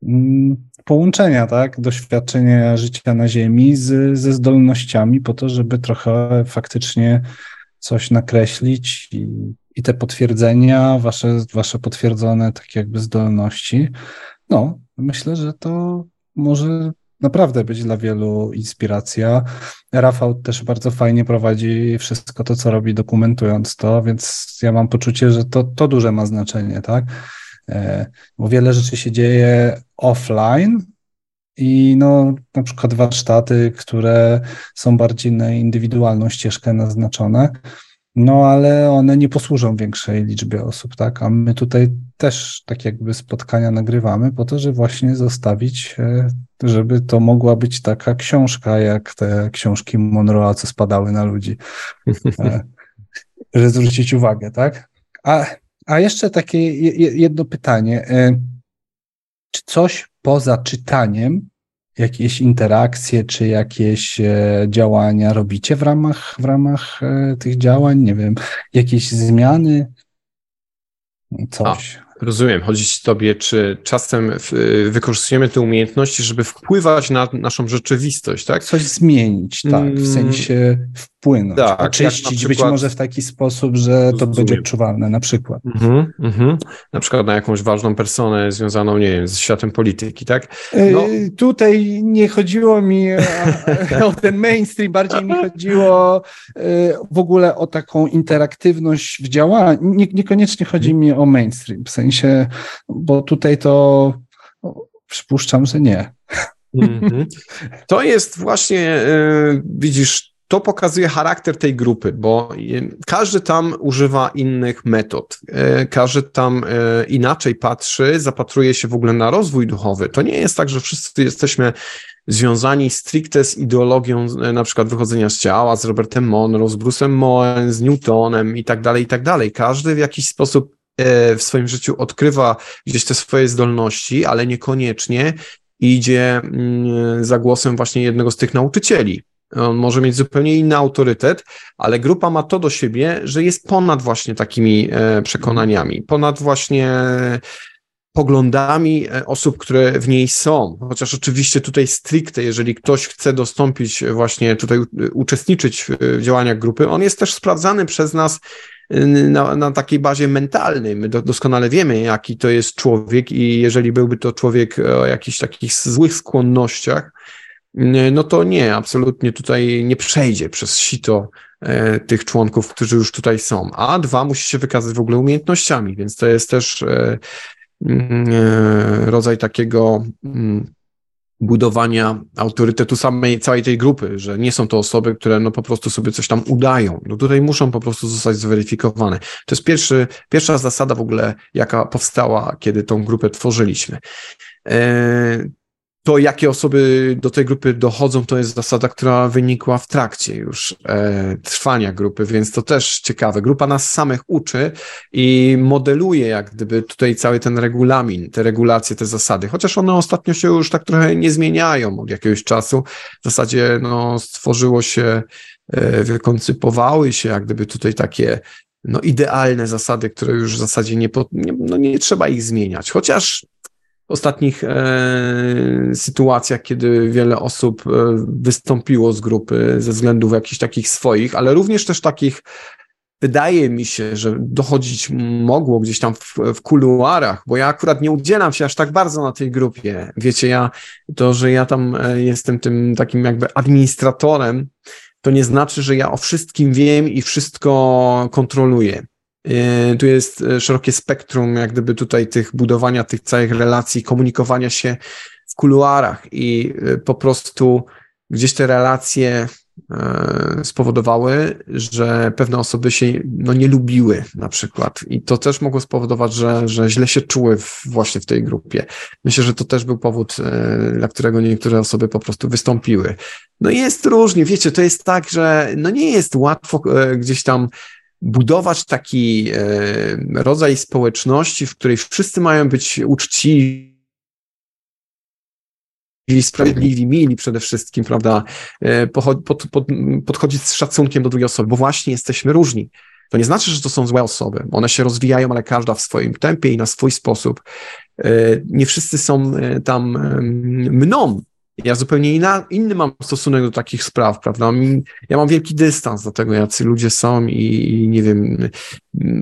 mm, połączenia, tak, doświadczenia życia na Ziemi z, ze zdolnościami po to, żeby trochę faktycznie coś nakreślić i, i te potwierdzenia, wasze, wasze potwierdzone takie jakby zdolności. No, myślę, że to może naprawdę być dla wielu inspiracja. Rafał też bardzo fajnie prowadzi wszystko to, co robi, dokumentując to, więc ja mam poczucie, że to, to duże ma znaczenie, tak? E, Bo wiele rzeczy się dzieje offline, i no, na przykład warsztaty, które są bardziej na indywidualną ścieżkę naznaczone, no ale one nie posłużą większej liczbie osób, tak? A my tutaj też tak jakby spotkania nagrywamy po to, żeby właśnie zostawić, e, żeby to mogła być taka książka, jak te książki Monroe'a, co spadały na ludzi. E, Żeby zwrócić uwagę, tak? A, a jeszcze takie je- je- jedno pytanie. E, Czy coś poza czytaniem, jakieś interakcje, czy jakieś e, działania robicie w ramach, w ramach e, tych działań? Nie wiem, jakieś zmiany? Coś. Rozumiem. Chodzi ci tobie, czy czasem w, wykorzystujemy te umiejętności, żeby wpływać na naszą rzeczywistość, tak? Coś zmienić, tak, w Mm. sensie wpłynąć, Tak, oczyścić, być przykład- może w taki sposób, że to Rozumiem. będzie odczuwalne na przykład. Mhm, mhm. Na przykład na jakąś ważną personę związaną, nie wiem, z światem polityki, tak? No. E, Tutaj nie chodziło mi o, ten mainstream, bardziej mi chodziło e, w ogóle o taką interaktywność w działaniu. Nie, niekoniecznie chodzi mi o mainstream, w sensie, bo tutaj to o, przypuszczam, że nie. Mhm. To jest właśnie, y, widzisz, to pokazuje charakter tej grupy, bo y, każdy tam używa innych metod, y, każdy tam y, inaczej patrzy, zapatruje się w ogóle na rozwój duchowy. To nie jest tak, że wszyscy jesteśmy związani stricte z ideologią na przykład wychodzenia z ciała, z Robertem Monroe, z Bruce'em Moen, z Newtonem i tak dalej, i tak dalej. Każdy w jakiś sposób w swoim życiu odkrywa gdzieś te swoje zdolności, ale niekoniecznie idzie mm, za głosem właśnie jednego z tych nauczycieli. On może mieć zupełnie inny autorytet, ale grupa ma to do siebie, że jest ponad właśnie takimi e, przekonaniami, ponad właśnie poglądami e, osób, które w niej są. Chociaż oczywiście tutaj stricte, jeżeli ktoś chce dostąpić właśnie tutaj uczestniczyć w w działaniach grupy, on jest też sprawdzany przez nas y, na, na takiej bazie mentalnej. My do, doskonale wiemy, jaki to jest człowiek i jeżeli byłby to człowiek o jakichś takich złych skłonnościach, no to nie, absolutnie tutaj nie przejdzie przez sito e, tych członków, którzy już tutaj są. A dwa, musi się wykazać w ogóle umiejętnościami, więc to jest też e, mm, e, rodzaj takiego mm, budowania autorytetu samej, całej tej grupy, że nie są to osoby, które no po prostu sobie coś tam udają. No tutaj muszą po prostu zostać zweryfikowane. To jest pierwszy, pierwsza zasada w ogóle, jaka powstała, kiedy tą grupę tworzyliśmy. To, jakie osoby do tej grupy dochodzą, to jest zasada, która wynikła w trakcie już e, trwania grupy, więc to też ciekawe. Grupa nas samych uczy i modeluje, jak gdyby tutaj cały ten regulamin, te regulacje, te zasady, chociaż one ostatnio się już tak trochę nie zmieniają od jakiegoś czasu. W zasadzie no, stworzyło się, e, wykoncypowały się, jak gdyby tutaj takie no, idealne zasady, które już w zasadzie nie, nie, no, nie trzeba ich zmieniać. Chociaż ostatnich e, sytuacjach, kiedy wiele osób e, wystąpiło z grupy ze względów jakichś takich swoich, ale również też takich, wydaje mi się, że dochodzić mogło gdzieś tam w, w kuluarach, bo ja akurat nie udzielam się aż tak bardzo na tej grupie. Wiecie, ja to, że ja tam e, jestem tym takim jakby administratorem, to nie znaczy, że ja o wszystkim wiem i wszystko kontroluję. Yy, tu jest e, szerokie spektrum, jak gdyby tutaj tych budowania tych całych relacji, komunikowania się w kuluarach i e, po prostu gdzieś te relacje spowodowały, że pewne osoby się no, nie lubiły na przykład i to też mogło spowodować, że, że źle się czuły w, właśnie w tej grupie. Myślę, że to też był powód, dla którego niektóre osoby po prostu wystąpiły. No jest różnie, wiecie, to jest tak, że no nie jest łatwo gdzieś tam budować taki e, rodzaj społeczności, w której wszyscy mają być uczciwi, sprawiedliwi, mili przede wszystkim, prawda, e, pod, pod, pod, podchodzić z szacunkiem do drugiej osoby, bo właśnie jesteśmy różni. To nie znaczy, że to są złe osoby. One się rozwijają, ale każda w swoim tempie i na swój sposób. E, nie wszyscy są tam mną, ja zupełnie inna, inny mam stosunek do takich spraw, prawda? Ja mam wielki dystans do tego, jacy ludzie są i, i nie wiem,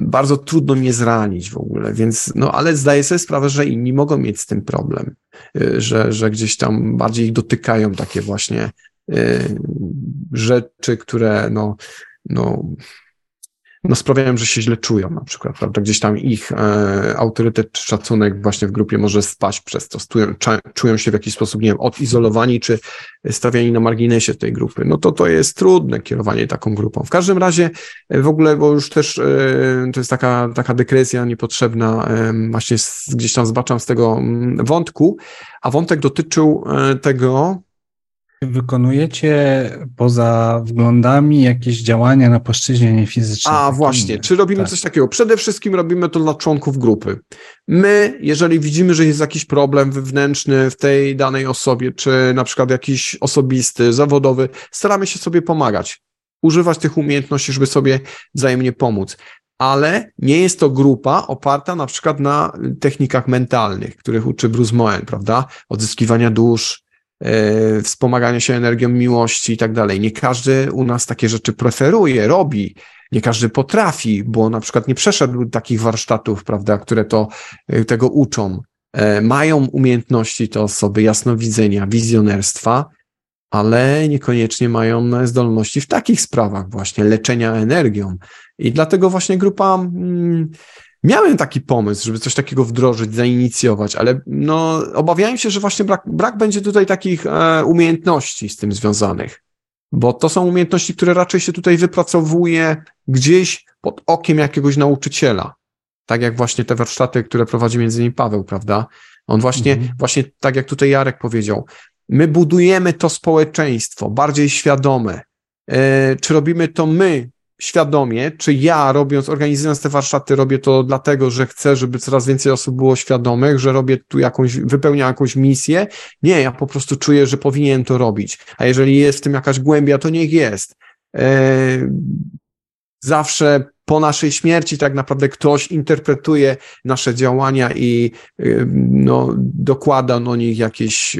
bardzo trudno mnie zranić w ogóle, więc, no ale zdaję sobie sprawę, że inni mogą mieć z tym problem, y, że, że gdzieś tam bardziej ich dotykają takie właśnie y, rzeczy, które no, no no sprawiają, że się źle czują na przykład, prawda? Gdzieś tam ich e, autorytet czy szacunek właśnie w grupie może spaść przez to, czują, czują się w jakiś sposób, nie wiem, odizolowani czy stawiani na marginesie tej grupy. No to to jest trudne kierowanie taką grupą. W każdym razie e, w ogóle, bo już też e, to jest taka, taka dekresja niepotrzebna, e, właśnie z, gdzieś tam zbaczam z tego mm, wątku, a wątek dotyczył e, tego, Wykonujecie poza wglądami jakieś działania na płaszczyźnie niefizycznej? A właśnie, czy robimy tak. coś takiego? Przede wszystkim robimy to dla członków grupy. My, jeżeli widzimy, że jest jakiś problem wewnętrzny w tej danej osobie, czy na przykład jakiś osobisty, zawodowy, staramy się sobie pomagać, używać tych umiejętności, żeby sobie wzajemnie pomóc. Ale nie jest to grupa oparta na przykład na technikach mentalnych, których uczy Bruce Moen, prawda? Odzyskiwania dusz, E, wspomaganie się energią miłości i tak dalej. Nie każdy u nas takie rzeczy preferuje, robi. Nie każdy potrafi, bo na przykład nie przeszedł takich warsztatów, prawda, które to, e, tego uczą. E, mają umiejętności te osoby jasnowidzenia, wizjonerstwa, ale niekoniecznie mają zdolności w takich sprawach właśnie leczenia energią. I dlatego właśnie grupa mm, Miałem taki pomysł, żeby coś takiego wdrożyć, zainicjować, ale no, obawiałem się, że właśnie brak, brak będzie tutaj takich e, umiejętności z tym związanych, bo to są umiejętności, które raczej się tutaj wypracowuje gdzieś pod okiem jakiegoś nauczyciela. Tak jak właśnie te warsztaty, które prowadzi między innymi Paweł, prawda? On właśnie, mhm. właśnie tak jak tutaj Jarek powiedział, my budujemy to społeczeństwo bardziej świadome. E, czy robimy to my, świadomie, czy ja robiąc, organizując te warsztaty, robię to dlatego, że chcę, żeby coraz więcej osób było świadomych, że robię tu jakąś, wypełniam jakąś misję. Nie, ja po prostu czuję, że powinien to robić. A jeżeli jest w tym jakaś głębia, to niech jest. Eee, zawsze po naszej śmierci tak naprawdę ktoś interpretuje nasze działania i no, dokłada do nich jakieś,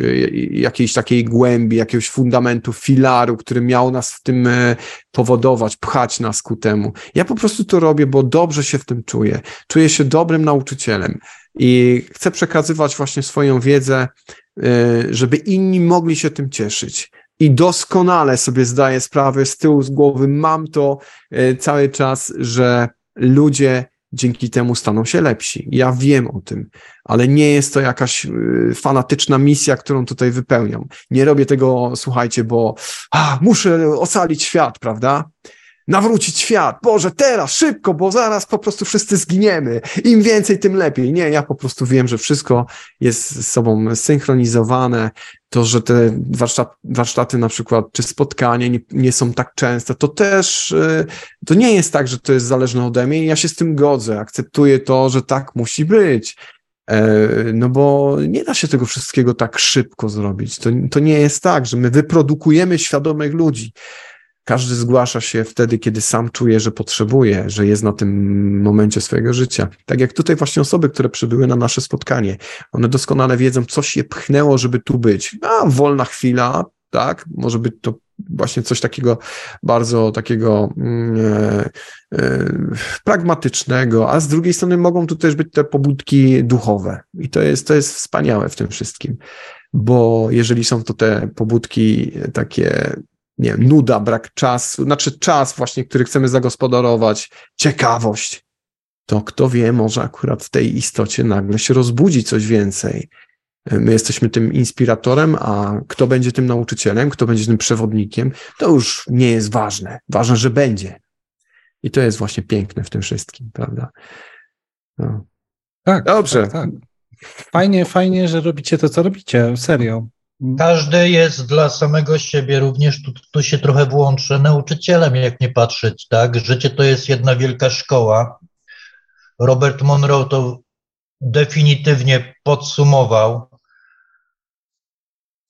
jakiejś takiej głębi, jakiegoś fundamentu, filaru, który miał nas w tym e, powodować, pchać nas ku temu. Ja po prostu to robię, bo dobrze się w tym czuję. Czuję się dobrym nauczycielem i chcę przekazywać właśnie swoją wiedzę żeby inni mogli się tym cieszyć. I doskonale sobie zdaję sprawę z tyłu z głowy, mam to cały czas, że ludzie dzięki temu staną się lepsi. Ja wiem o tym, ale nie jest to jakaś y, fanatyczna misja, którą tutaj wypełniam. Nie robię tego, słuchajcie, bo a, muszę ocalić świat, prawda? Nawrócić świat. Boże, teraz, szybko, bo zaraz po prostu wszyscy zginiemy. Im więcej, tym lepiej. Nie, ja po prostu wiem, że wszystko jest z sobą synchronizowane, to, że te warsztat, warsztaty na przykład, czy spotkania nie, nie są tak częste, to też y, to nie jest tak, że to jest zależne ode mnie i ja się z tym godzę, akceptuję to, że tak musi być. E, no bo nie da się tego wszystkiego tak szybko zrobić. To, to nie jest tak, że my wyprodukujemy świadomych ludzi. Każdy zgłasza się wtedy, kiedy sam czuje, że potrzebuje, że jest na tym momencie swojego życia. Tak jak tutaj właśnie osoby, które przybyły na nasze spotkanie. One doskonale wiedzą, co się pchnęło, żeby tu być. A wolna chwila, tak? Może być to właśnie coś takiego bardzo takiego mm, e, e, pragmatycznego, a z drugiej strony mogą tu też być te pobudki duchowe. I to jest, to jest wspaniałe w tym wszystkim, bo jeżeli są to te pobudki takie nie wiem, nuda, brak czasu, znaczy czas właśnie, który chcemy zagospodarować, ciekawość, to kto wie, może akurat w tej istocie nagle się rozbudzi coś więcej. My jesteśmy tym inspiratorem, a kto będzie tym nauczycielem, kto będzie tym przewodnikiem, to już nie jest ważne. Ważne, że będzie. I to jest właśnie piękne w tym wszystkim, prawda? No. Tak. Dobrze. Tak, tak. Fajnie, fajnie, że robicie to, co robicie, serio. Każdy jest dla samego siebie, również tu, tu się trochę włączę, nauczycielem, jak nie patrzeć, tak? Życie to jest jedna wielka szkoła. Robert Monroe to definitywnie podsumował.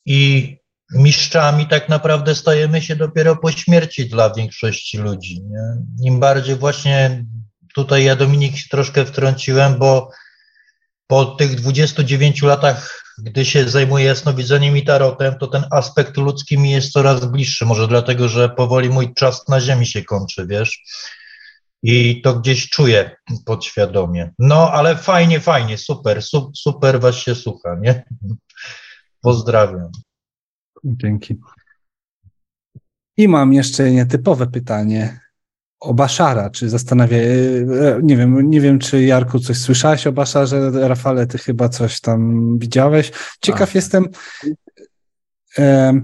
I mistrzami tak naprawdę stajemy się dopiero po śmierci dla większości ludzi. Nie? Im bardziej właśnie tutaj ja Dominik troszkę wtrąciłem, bo po tych 29 latach gdy się zajmuję jasnowidzeniem i tarotem, to ten aspekt ludzki mi jest coraz bliższy. Może dlatego, że powoli mój czas na ziemi się kończy, wiesz? I to gdzieś czuję podświadomie. No, ale fajnie, fajnie, super, su, super was się słucha, nie? Pozdrawiam. Dzięki. I mam jeszcze nietypowe pytanie o Baszara, czy zastanawia, e, nie wiem, nie wiem, czy Jarku coś słyszałeś o Baszarze, Rafale, ty chyba coś tam widziałeś. Ciekaw A. jestem, e,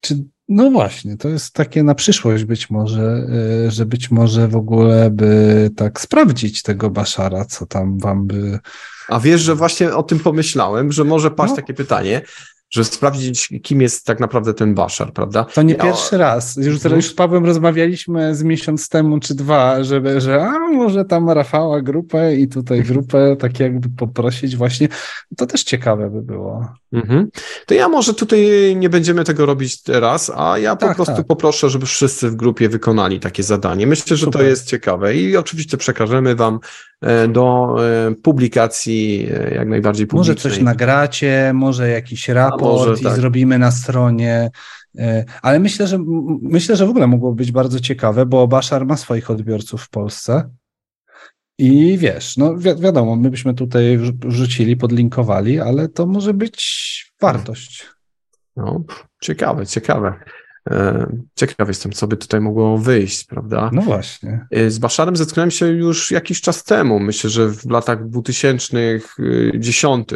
czy, no właśnie, to jest takie na przyszłość być może, e, że być może w ogóle by tak sprawdzić tego Baszara, co tam wam by... A wiesz, że właśnie o tym pomyślałem, że może paść no. takie pytanie, żeby sprawdzić, kim jest tak naprawdę ten Bashar, prawda? To nie ja... pierwszy raz. Już, mhm. już z Pawłem rozmawialiśmy z miesiąc temu czy dwa, żeby, że a może tam Rafała grupę i tutaj grupę tak jakby poprosić właśnie. To też ciekawe by było. Mhm. To ja może tutaj nie będziemy tego robić teraz, a ja po tak, prostu tak. poproszę, żeby wszyscy w grupie wykonali takie zadanie. Myślę, że Super. to jest ciekawe i oczywiście przekażemy wam do e, publikacji e, jak najbardziej publicznej. Może coś nagracie, może jakiś raport może, i tak. zrobimy na stronie. Ale myślę, że myślę, że w ogóle mogło być bardzo ciekawe, bo Bashar ma swoich odbiorców w Polsce. I wiesz, no wi wiadomo, my byśmy tutaj wrzucili, podlinkowali, ale to może być wartość. No, ciekawe, ciekawe. E, ciekaw jestem, co by tutaj mogło wyjść, prawda? No właśnie. E, z Baszarem zetknąłem się już jakiś czas temu. Myślę, że w latach 2010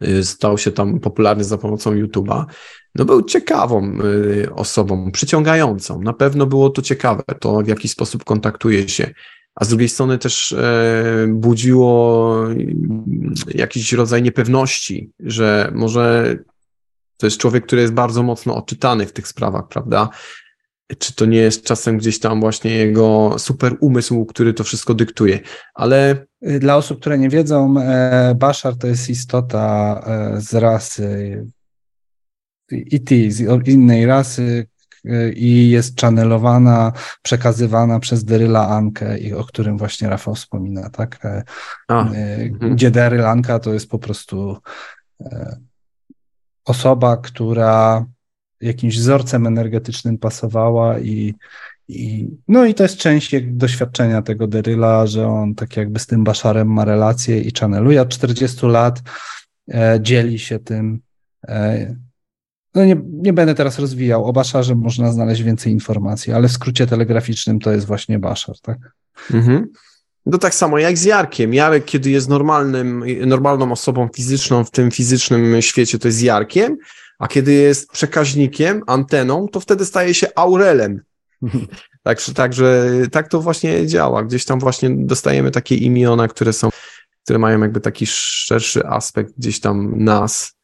e, stał się tam popularny za pomocą YouTube'a. No był ciekawą osobą, przyciągającą. Na pewno było to ciekawe, to w jaki sposób kontaktuje się. A z drugiej strony też budziło jakiś rodzaj niepewności, że może to jest człowiek, który jest bardzo mocno odczytany w tych sprawach, prawda? Czy to nie jest czasem gdzieś tam właśnie jego super umysł, który to wszystko dyktuje? Ale. Dla osób, które nie wiedzą, e, Bashar to jest istota e, z rasy IT, z innej rasy, e, i jest channelowana, przekazywana przez Deryla Ankę, o którym właśnie Rafał wspomina, tak? A, mhm. Gdzie Deryl Anka to jest po prostu osoba, która jakimś wzorcem energetycznym pasowała i, i no i to jest część doświadczenia tego Deryla, że on tak jakby z tym Baszarem ma relację i channeluje od 40 lat. e, dzieli się tym. E, no nie, nie będę teraz rozwijał. O Baszarze można znaleźć więcej informacji, ale w skrócie telegraficznym to jest właśnie Baszar, tak? Mhm. No tak samo jak z Jarkiem. Jarek, kiedy jest normalnym, normalną osobą fizyczną w tym fizycznym świecie, to jest Jarkiem, a kiedy jest przekaźnikiem, anteną, to wtedy staje się Aurelem. Także, także tak to właśnie działa. Gdzieś tam właśnie dostajemy takie imiona, które są, które mają jakby taki szerszy aspekt gdzieś tam nas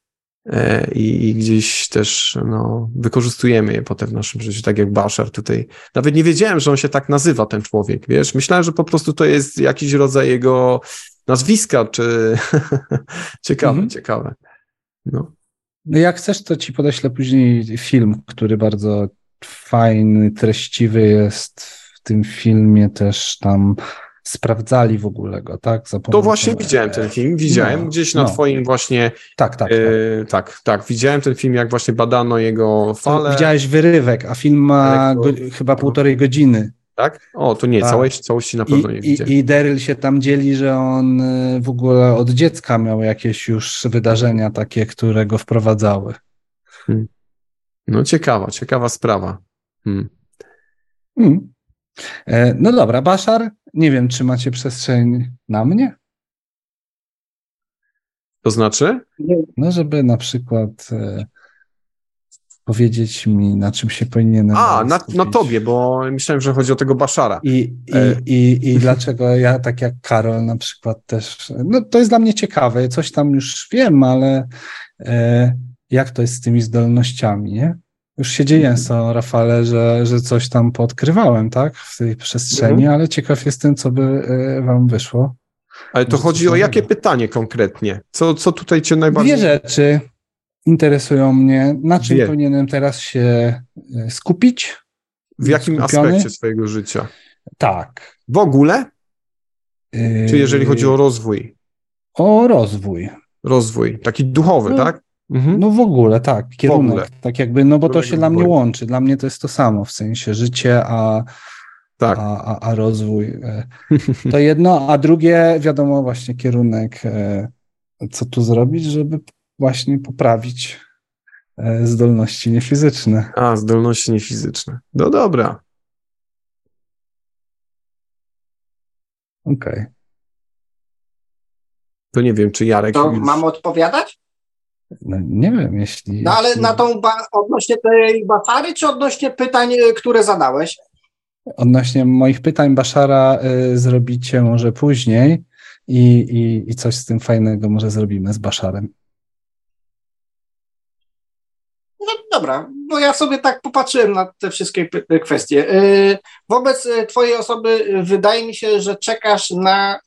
i, i gdzieś też no, wykorzystujemy je potem w naszym życiu, tak jak Bashar tutaj. Nawet nie wiedziałem, że on się tak nazywa, ten człowiek, wiesz? Myślałem, że po prostu to jest jakiś rodzaj jego nazwiska, czy ciekawe, mhm. ciekawe. No. No jak chcesz, to ci podeślę później film, który bardzo fajny, treściwy jest w tym filmie też tam sprawdzali w ogóle go, tak? to właśnie widziałem ten film, widziałem no, gdzieś na no. twoim właśnie... Tak, tak, e, tak. tak. tak, widziałem ten film, jak właśnie badano jego fale. widziałeś wyrywek, a film ma go, chyba półtorej godziny. Tak? O, to nie, tak. całości, całości na pewno I, nie widziałem. I, I Daryl się tam dzieli, że on e, w ogóle od dziecka miał jakieś już wydarzenia takie, które go wprowadzały. Hmm. No ciekawa, ciekawa sprawa. Hmm. Hmm. E, no dobra, Baszar, nie wiem, czy macie przestrzeń na mnie? To znaczy? No, żeby na przykład e, powiedzieć mi, na czym się powinienem. A, na, na, tobie, bo myślałem, że chodzi o tego Baszara. I, i, e... i, I dlaczego ja, tak jak Karol na przykład też. No, to jest dla mnie ciekawe. Coś tam już wiem, ale e, jak to jest z tymi zdolnościami, nie? Już się dzieje mhm. co, Rafale, że, że coś tam podkrywałem, tak, w tej przestrzeni, mhm. ale ciekaw jestem, co by e, wam wyszło. Ale to chodzi o jakie pytanie konkretnie? Co, co tutaj cię najbardziej... Dwie rzeczy interesują mnie. Na czym Dwie. powinienem teraz się e, skupić? W jakim skupiony? aspekcie swojego życia? Tak. W ogóle? Yy... Czy jeżeli chodzi o rozwój? O rozwój. Rozwój, taki duchowy, no, tak? Mhm. No w ogóle, tak, kierunek, tak jakby, no bo to się dla mnie łączy, dla mnie to jest to samo, w sensie życie, a, tak. a, a, a rozwój e, to jedno, a drugie, wiadomo, właśnie kierunek, e, co tu zrobić, żeby właśnie poprawić e, zdolności niefizyczne. A, zdolności niefizyczne, no dobra. Okej. Okay. To nie wiem, czy Jarek. To już... mam odpowiadać? No, nie wiem, jeśli. No ale jeśli... na tą odnośnie tej Baszary, czy odnośnie pytań, y, które zadałeś? Odnośnie moich pytań Baszara y, zrobicie może później i, i, i coś z tym fajnego może zrobimy z Baszarem. No dobra, bo ja sobie tak popatrzyłem na te wszystkie kwestie. Y, wobec y, Twojej osoby wydaje mi się, że czekasz na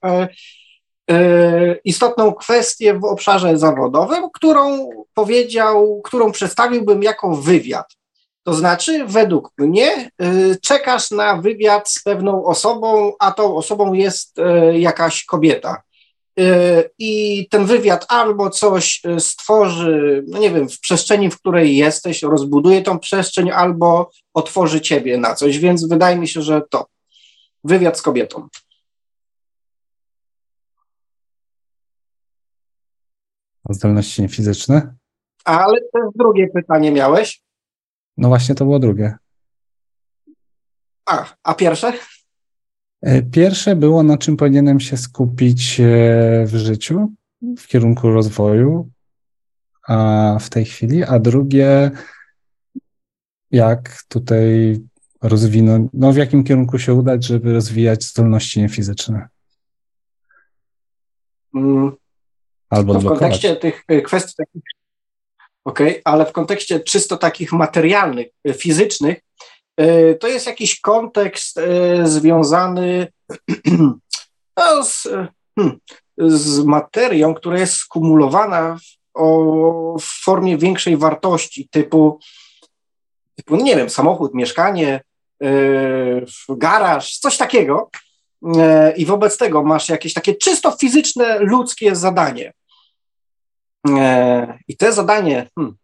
istotną kwestię w obszarze zawodowym, którą powiedział, którą przedstawiłbym jako wywiad. To znaczy, według mnie, e, czekasz na wywiad z pewną osobą, a tą osobą jest e, jakaś kobieta. I ten wywiad albo coś stworzy, no nie wiem, w przestrzeni, w której jesteś, rozbuduje tą przestrzeń, albo otworzy ciebie na coś. Więc wydaje mi się, że to wywiad z kobietą. A zdolności niefizyczne? Ale też drugie pytanie miałeś. No właśnie to było drugie. A, a pierwsze? E, pierwsze było, na czym powinienem się skupić e, w życiu, w kierunku rozwoju, a w tej chwili, a drugie, jak tutaj rozwinąć, no w jakim kierunku się udać, żeby rozwijać zdolności niefizyczne. Mm, Albo no w kontekście tych e, kwestii takich, okej, okay, ale w kontekście czysto takich materialnych, e, fizycznych, e, to jest jakiś kontekst związany no, z, hmm, z materią, która jest skumulowana w, o, w formie większej wartości, typu, typu, no nie wiem, samochód, mieszkanie, garaż, coś takiego, E, i wobec tego masz jakieś takie czysto fizyczne, ludzkie zadanie. E, I to zadanie, hmm,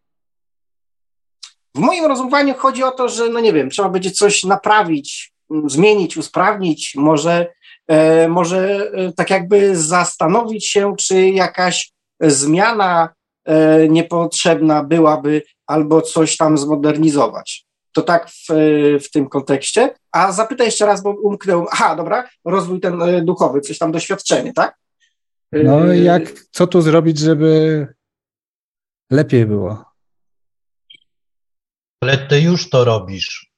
w moim rozumowaniu chodzi o to, że, no nie wiem, trzeba będzie coś naprawić, zmienić, usprawnić, może, e, może tak jakby zastanowić się, czy jakaś zmiana e, niepotrzebna byłaby albo coś tam zmodernizować. To tak w, w tym kontekście. A zapytaj jeszcze raz, bo umknąłem. Aha, dobra, rozwój ten e, duchowy, coś tam doświadczenie, tak? No jak, co tu zrobić, żeby lepiej było? Ale ty już to robisz.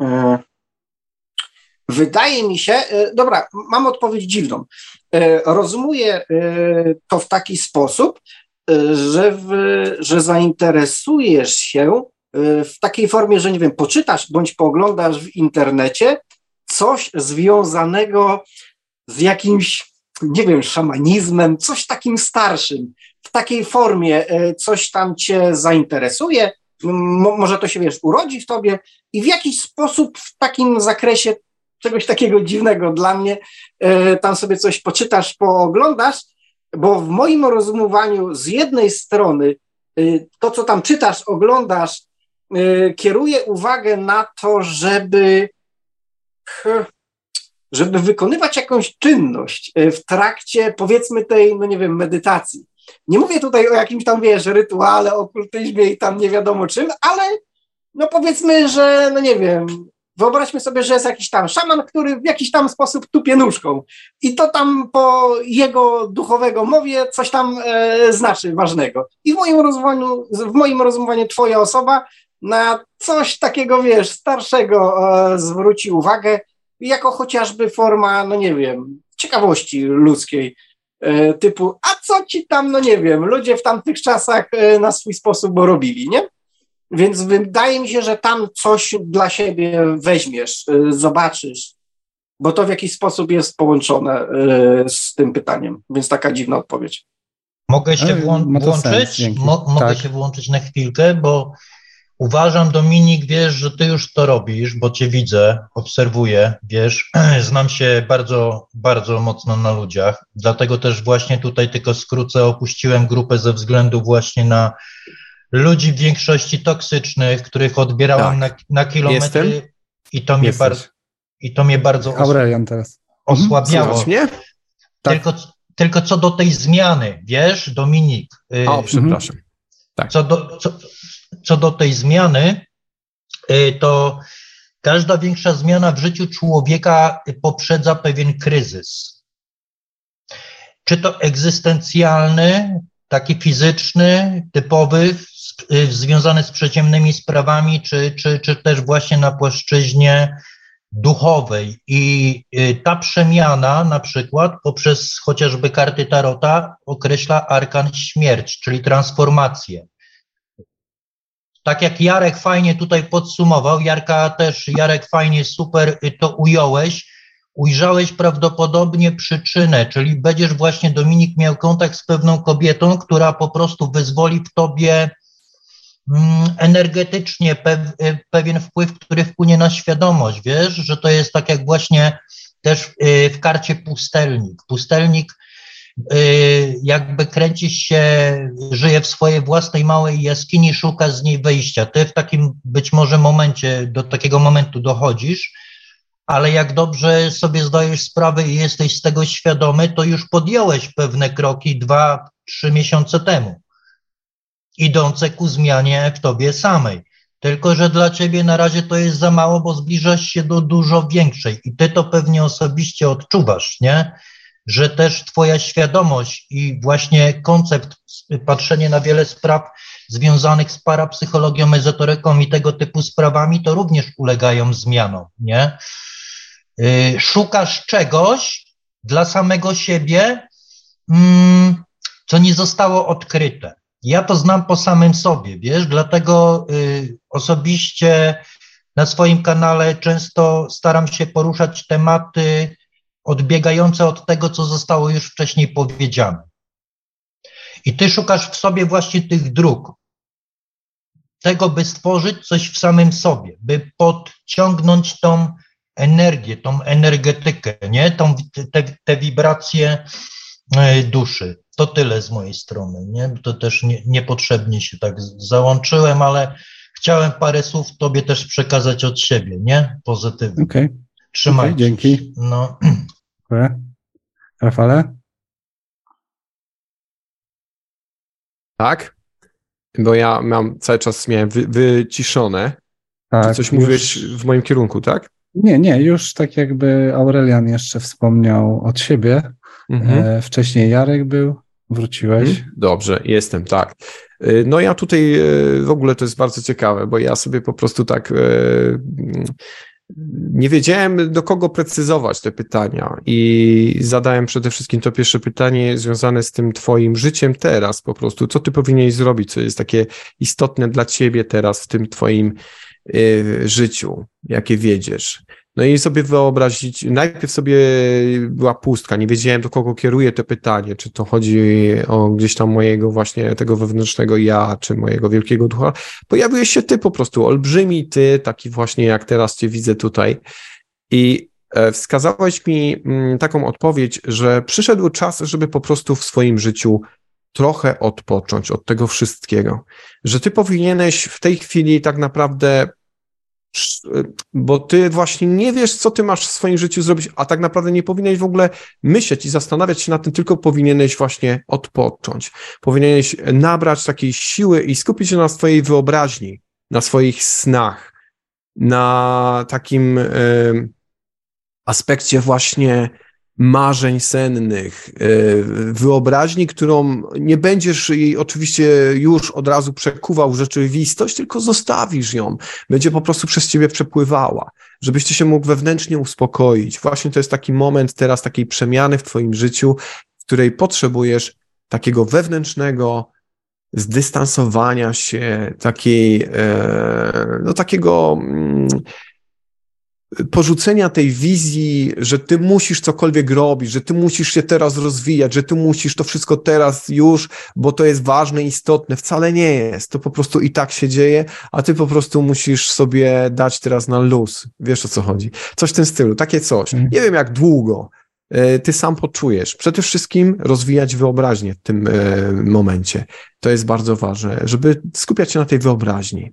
E, wydaje mi się, e, dobra, mam odpowiedź dziwną. Rozumuję to w taki sposób, że, w, że zainteresujesz się w takiej formie, że nie wiem, poczytasz bądź pooglądasz w internecie coś związanego z jakimś, nie wiem, szamanizmem, coś takim starszym, w takiej formie coś tam cię zainteresuje, może to się, wiesz, urodzi w tobie i w jakiś sposób w takim zakresie czegoś takiego dziwnego dla mnie, e, tam sobie coś poczytasz, pooglądasz, bo w moim rozumowaniu z jednej strony e, to, co tam czytasz, oglądasz, e, kieruje uwagę na to, żeby żeby wykonywać jakąś czynność w trakcie, powiedzmy, tej, no nie wiem, medytacji. Nie mówię tutaj o jakimś tam, wiesz, rytuale, okultyzmie i tam nie wiadomo czym, ale no powiedzmy, że, no nie wiem, wyobraźmy sobie, że jest jakiś tam szaman, który w jakiś tam sposób tupie nóżką i to tam po jego duchowego mowie coś tam e, znaczy ważnego. I w moim rozumowaniu, w moim rozumowaniu twoja osoba na coś takiego, wiesz, starszego e, zwróci uwagę, jako chociażby forma, no nie wiem, ciekawości ludzkiej. E, typu, a co ci tam, no nie wiem, ludzie w tamtych czasach e, na swój sposób robili, nie? Więc wydaje mi się, że tam coś dla siebie weźmiesz, e, zobaczysz, bo to w jakiś sposób jest połączone z tym pytaniem, więc taka dziwna odpowiedź. Mogę się włą- włączyć? Mo- mogę tak. się włączyć na chwilkę, bo Uważam, Dominik, wiesz, że ty już to robisz, bo cię widzę, obserwuję, wiesz, znam się bardzo, bardzo mocno na ludziach, dlatego też właśnie tutaj tylko skrócę, opuściłem grupę ze względu właśnie na ludzi w większości toksycznych, których odbierałem tak. na, na kilometry Jestem? i to mnie bardzo i to mnie bardzo Aurelian teraz. osłabiało. mnie? Tak. Tylko, tylko co do tej zmiany, wiesz, Dominik. Y, o, przepraszam. Tak. Co do, co, co do tej zmiany, y, to każda większa zmiana w życiu człowieka poprzedza pewien kryzys. Czy to egzystencjalny, taki fizyczny, typowy, y, związany z przeciemnymi sprawami, czy, czy, czy też właśnie na płaszczyźnie duchowej. I y, ta przemiana, na przykład poprzez chociażby karty Tarota, określa arkan śmierć, czyli transformację tak jak Jarek fajnie tutaj podsumował, Jarka też, Jarek fajnie, super to ująłeś, ujrzałeś prawdopodobnie przyczynę, czyli będziesz właśnie, Dominik, miał kontakt z pewną kobietą, która po prostu wyzwoli w tobie mm, energetycznie pewien wpływ, który wpłynie na świadomość, wiesz, że to jest tak jak właśnie też y, w karcie pustelnik. Pustelnik Y, jakby kręcisz się, żyje w swojej własnej małej jaskini, szuka z niej wyjścia. Ty w takim być może momencie, do takiego momentu dochodzisz, ale jak dobrze sobie zdajesz sprawę i jesteś z tego świadomy, to już podjąłeś pewne kroki dwa, trzy miesiące temu, idące ku zmianie w tobie samej. Tylko, że dla ciebie na razie to jest za mało, bo zbliżasz się do dużo większej i ty to pewnie osobiście odczuwasz, nie? Że też Twoja świadomość i właśnie koncept, patrzenie na wiele spraw związanych z parapsychologią, ezoteryką i tego typu sprawami, to również ulegają zmianom, nie? Y, szukasz czegoś dla samego siebie, mm, co nie zostało odkryte. Ja to znam po samym sobie, wiesz, dlatego y, osobiście na swoim kanale często staram się poruszać tematy odbiegające od tego, co zostało już wcześniej powiedziane. I ty szukasz w sobie właśnie tych dróg, tego, by stworzyć coś w samym sobie, by podciągnąć tą energię, tą energetykę, nie? Tą, te, te wibracje e, duszy. To tyle z mojej strony, nie? To też nie, niepotrzebnie się tak załączyłem, ale chciałem parę słów tobie też przekazać od siebie, nie? Pozytywnie. Okej. Okay. Trzymajcie okay, dzięki. No. Dziękuję. Rafale? Tak? Bo ja mam cały czas miałem wy, wyciszone. Tak, coś już- mówisz w moim kierunku, tak? Nie, nie, już tak jakby Aurelian jeszcze wspomniał od siebie. Mhm. E, wcześniej Jarek był, wróciłeś. Mhm. Dobrze, jestem, tak. Y, No ja tutaj y, w ogóle to jest bardzo ciekawe, bo ja sobie po prostu tak nie wiedziałem do kogo precyzować te pytania i zadałem przede wszystkim to pierwsze pytanie związane z tym twoim życiem teraz po prostu, co ty powinieneś zrobić, co jest takie istotne dla ciebie teraz w tym twoim y, życiu, jakie wiedziesz. No i sobie wyobrazić, najpierw sobie była pustka, nie wiedziałem do kogo kieruję to pytanie, czy to chodzi o gdzieś tam mojego właśnie tego wewnętrznego ja, czy mojego wielkiego ducha. Pojawiłeś się ty po prostu, olbrzymi ty, taki właśnie jak teraz cię widzę tutaj i e, wskazałeś mi mm, taką odpowiedź, że przyszedł czas, żeby po prostu w swoim życiu trochę odpocząć od tego wszystkiego, że ty powinieneś w tej chwili tak naprawdę bo ty właśnie nie wiesz, co ty masz w swoim życiu zrobić, a tak naprawdę nie powinieneś w ogóle myśleć i zastanawiać się nad tym, tylko powinieneś właśnie odpocząć. Powinieneś nabrać takiej siły i skupić się na swojej wyobraźni, na swoich snach, na takim e, aspekcie właśnie marzeń sennych, e, wyobraźni, którą nie będziesz jej oczywiście już od razu przekuwał w rzeczywistość, tylko zostawisz ją. Będzie po prostu przez ciebie przepływała, żebyś ty się mógł wewnętrznie uspokoić. Właśnie to jest taki moment teraz takiej przemiany w twoim życiu, w której potrzebujesz takiego wewnętrznego zdystansowania się, takiej, e, no takiego mm, porzucenia tej wizji, że ty musisz cokolwiek robić, że ty musisz się teraz rozwijać, że ty musisz to wszystko teraz już, bo to jest ważne, istotne. Wcale nie jest. To po prostu i tak się dzieje, a ty po prostu musisz sobie dać teraz na luz. Wiesz o co chodzi. Coś w tym stylu, takie coś. Mhm. Nie wiem jak długo e, ty sam poczujesz. Przede wszystkim rozwijać wyobraźnię w tym e, momencie. To jest bardzo ważne, żeby skupiać się na tej wyobraźni.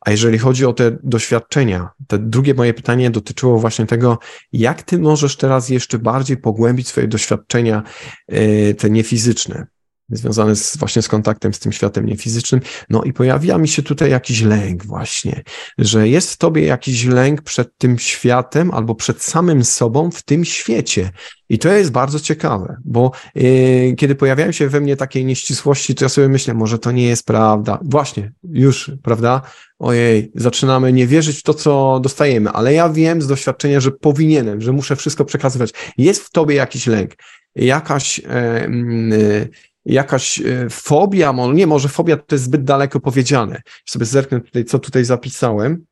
A jeżeli chodzi o te doświadczenia, to drugie moje pytanie dotyczyło właśnie tego, jak ty możesz teraz jeszcze bardziej pogłębić swoje doświadczenia, e, te niefizyczne, związane z, właśnie z kontaktem z tym światem niefizycznym. No i pojawia mi się tutaj jakiś lęk właśnie, że jest w tobie jakiś lęk przed tym światem albo przed samym sobą w tym świecie. I to jest bardzo ciekawe, bo yy, kiedy pojawiają się we mnie takie nieścisłości, to ja sobie myślę, może to nie jest prawda. Właśnie, już, prawda? Ojej, zaczynamy nie wierzyć w to, co dostajemy, ale ja wiem z doświadczenia, że powinienem, że muszę wszystko przekazywać. Jest w tobie jakiś lęk, jakaś, mm, e, jakaś e, fobia, może nie, może fobia to jest zbyt daleko powiedziane. Sobie zerknę tutaj, co tutaj zapisałem.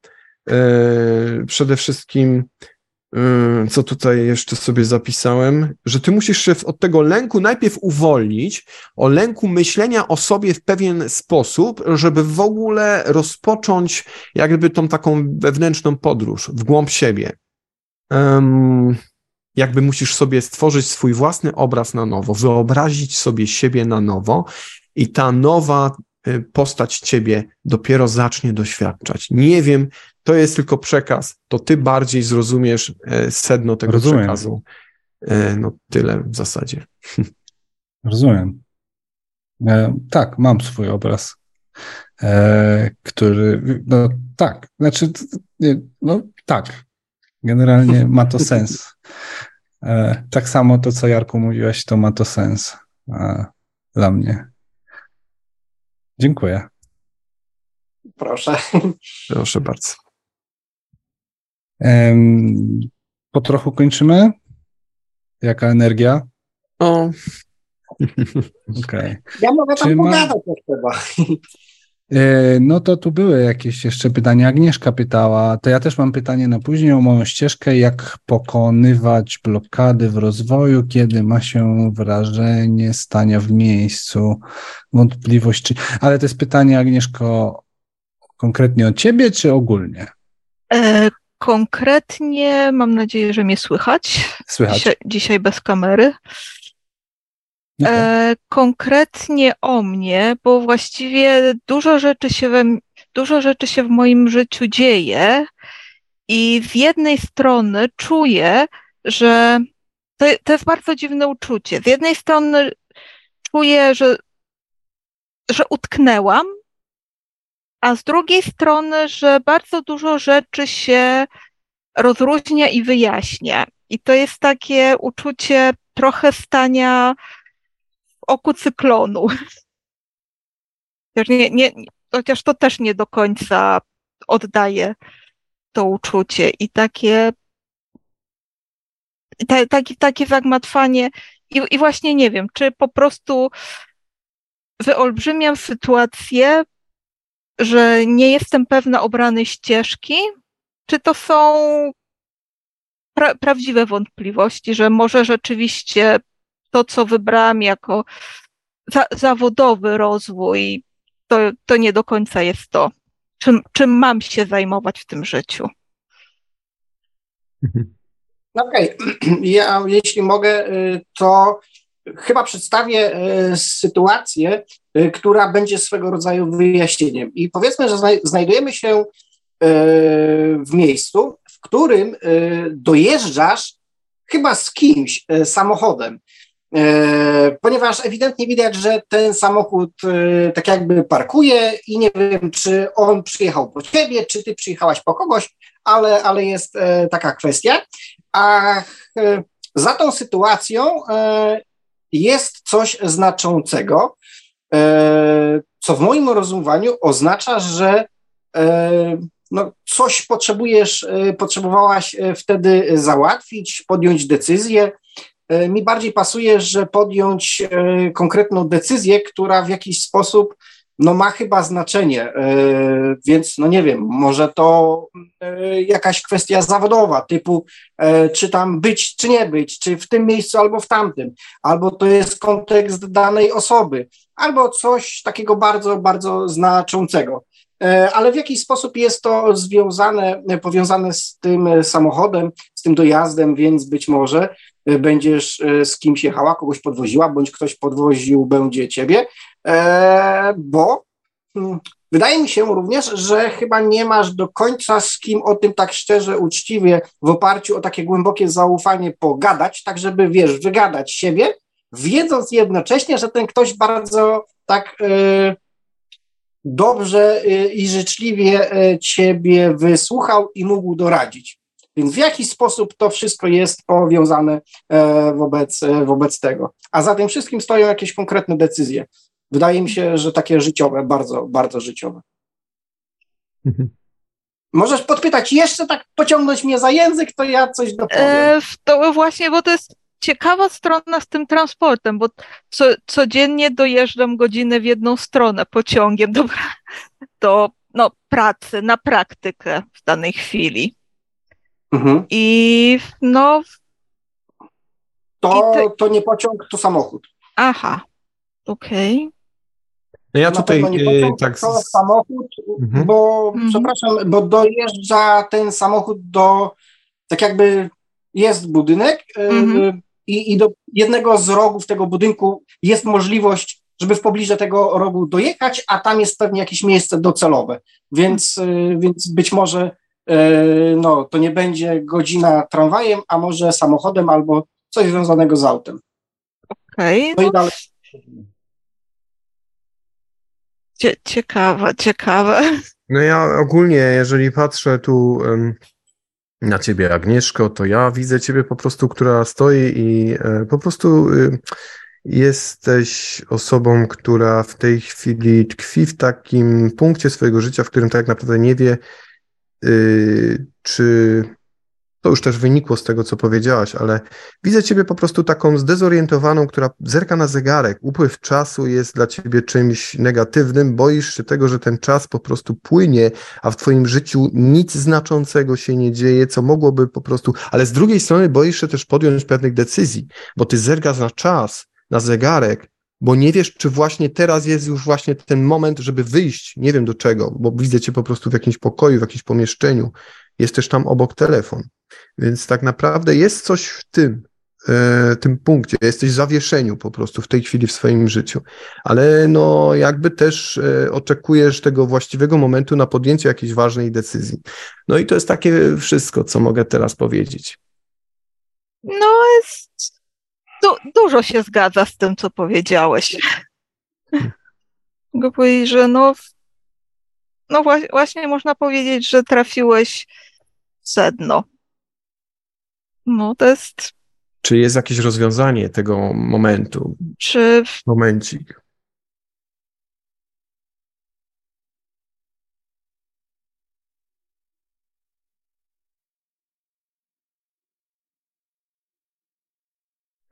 E, przede wszystkim Yy, co tutaj jeszcze sobie zapisałem, że ty musisz się od tego lęku najpierw uwolnić, o lęku myślenia o sobie w pewien sposób, żeby w ogóle rozpocząć jakby tą taką wewnętrzną podróż w głąb siebie. Um, jakby musisz sobie stworzyć swój własny obraz na nowo, wyobrazić sobie siebie na nowo i ta nowa y, postać ciebie dopiero zacznie doświadczać. Nie wiem, to jest tylko przekaz, to ty bardziej zrozumiesz e, sedno tego Rozumiem. przekazu. E, No tyle w zasadzie. Rozumiem. E, tak, mam swój obraz, e, który, no tak, znaczy, no tak, generalnie ma to sens. E, tak samo to, co Jarku mówiłeś, to ma to sens e, dla mnie. Dziękuję. Proszę. Proszę bardzo. Po trochu kończymy? Jaka energia? O, Okej. Ja mogę tam Czy ma- pogadać jak trzeba. E, No to tu były jakieś jeszcze pytania. Agnieszka pytała, to ja też mam pytanie na później o moją ścieżkę, jak pokonywać blokady w rozwoju, kiedy ma się wrażenie stania w miejscu, wątpliwość, czy... Ale to jest pytanie, Agnieszko, konkretnie o ciebie, czy ogólnie? E, konkretnie mam nadzieję, że mnie słychać. Słychać. Dzisiaj, dzisiaj bez kamery. E, konkretnie o mnie, bo właściwie dużo rzeczy się we, dużo rzeczy się w moim życiu dzieje i z jednej strony czuję, że to, to jest bardzo dziwne uczucie. Z jednej strony czuję, że, że utknęłam, a z drugiej strony, że bardzo dużo rzeczy się rozróżnia i wyjaśnia. I to jest takie uczucie trochę stania oku cyklonu. Chociaż, nie, nie, chociaż to też nie do końca oddaje to uczucie. I takie ta, takie, takie zagmatwanie. I, i właśnie nie wiem, czy po prostu wyolbrzymiam sytuację, że nie jestem pewna obranej ścieżki, czy to są pra prawdziwe wątpliwości, że może rzeczywiście to, co wybrałam jako za zawodowy rozwój, to, to nie do końca jest to, czym, czym mam się zajmować w tym życiu. Okej, okay. ja jeśli mogę, y, to chyba przedstawię y, sytuację, y, która będzie swego rodzaju wyjaśnieniem. I powiedzmy, że znajdujemy się w miejscu, w którym dojeżdżasz chyba z kimś samochodem. Ponieważ ewidentnie widać, że ten samochód tak jakby parkuje i nie wiem, czy on przyjechał po ciebie, czy ty przyjechałaś po kogoś, ale, ale jest taka kwestia. A e, za tą sytuacją e, jest coś znaczącego, e, co w moim rozumowaniu oznacza, że no, coś potrzebujesz, potrzebowałaś wtedy załatwić, podjąć decyzję. Mi bardziej pasuje, że podjąć konkretną decyzję, która w jakiś sposób no ma chyba znaczenie, e, więc no nie wiem, może to e, jakaś kwestia zawodowa, typu e, czy tam być, czy nie być, czy w tym miejscu albo w tamtym, albo to jest kontekst danej osoby, albo coś takiego bardzo, bardzo znaczącego. Ale w jakiś sposób jest to związane, powiązane z tym samochodem, z tym dojazdem, więc być może będziesz z kimś jechała, kogoś podwoziła, bądź ktoś podwoził będzie ciebie, E, bo hmm, wydaje mi się również, że chyba nie masz do końca z kim o tym tak szczerze, uczciwie, w oparciu o takie głębokie zaufanie pogadać, tak żeby, wiesz, wygadać siebie, wiedząc jednocześnie, że ten ktoś bardzo tak e, dobrze e, i życzliwie ciebie wysłuchał i mógł doradzić. Więc w jaki sposób to wszystko jest powiązane wobec, wobec tego? A za tym wszystkim stoją jakieś konkretne decyzje. Wydaje mi się, że takie życiowe, bardzo, bardzo życiowe. Mhm. Możesz podpytać, jeszcze tak pociągnąć mnie za język, to ja coś dopowiem. E, to właśnie, bo to jest ciekawa strona z tym transportem, bo co, codziennie dojeżdżam godzinę w jedną stronę pociągiem do, do no, pracy, na praktykę w danej chwili. Mhm. I no. To, i to nie pociąg, to samochód. Aha, okej. Okay. No ja tutaj nie e, tak. To samochód, mhm. bo mhm. przepraszam, bo dojeżdża ten samochód do, tak jakby jest budynek e, mhm. i, i do jednego z rogów tego budynku jest możliwość, żeby w pobliżu tego rogu dojechać, a tam jest pewnie jakieś miejsce docelowe, więc, e, więc być może no, to nie będzie godzina tramwajem, a może samochodem albo coś związanego z autem. Okej. Okay, no, no i dalej. Cie, ciekawe, ciekawe. No ja ogólnie, jeżeli patrzę tu um, na ciebie, Agnieszko, to ja widzę ciebie po prostu, która stoi i e, po prostu y, jesteś osobą, która w tej chwili tkwi w takim punkcie swojego życia, w którym tak naprawdę nie wie, y, czy to już też wynikło z tego, co powiedziałaś, ale widzę ciebie po prostu taką zdezorientowaną, która zerka na zegarek. Upływ czasu jest dla ciebie czymś negatywnym, boisz się tego, że ten czas po prostu płynie, a w twoim życiu nic znaczącego się nie dzieje, co mogłoby po prostu, ale z drugiej strony boisz się też podjąć pewnych decyzji, bo ty zerkasz na czas, na zegarek, bo nie wiesz, czy właśnie teraz jest już właśnie ten moment, żeby wyjść, nie wiem do czego, bo widzę cię po prostu w jakimś pokoju, w jakimś pomieszczeniu, jest też tam obok telefon. Więc tak naprawdę jest coś w tym, e, tym punkcie, jesteś w zawieszeniu po prostu w tej chwili w swoim życiu, ale no jakby też e, oczekujesz tego właściwego momentu na podjęcie jakiejś ważnej decyzji. No i to jest takie wszystko, co mogę teraz powiedzieć. No jest, du dużo się zgadza z tym, co powiedziałeś. Mogę powiedzieć, że no, no właśnie można powiedzieć, że trafiłeś w sedno. No to jest. Czy jest jakieś rozwiązanie tego momentu? Czy. Momencik.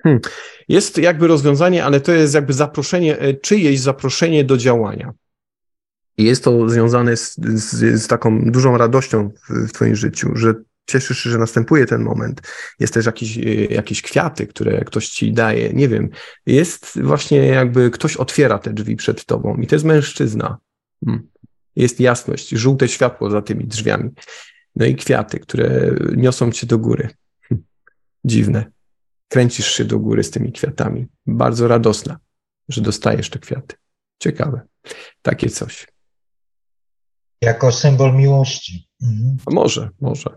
Hmm. Jest jakby rozwiązanie, ale to jest jakby zaproszenie, e, czyjeś zaproszenie do działania. I jest to związane z, z, z taką dużą radością w, w Twoim życiu, że cieszysz się, że następuje ten moment. Jest też jakiś, e, jakieś kwiaty, które ktoś ci daje. Nie wiem. Jest właśnie jakby ktoś otwiera te drzwi przed tobą i to jest mężczyzna. Hmm. Jest jasność, żółte światło za tymi drzwiami. No i kwiaty, które niosą cię do góry. Hmm. Dziwne kręcisz się do góry z tymi kwiatami. Bardzo radosna, że dostajesz te kwiaty. Ciekawe. Takie coś. Jako symbol miłości. Mhm. Może, może.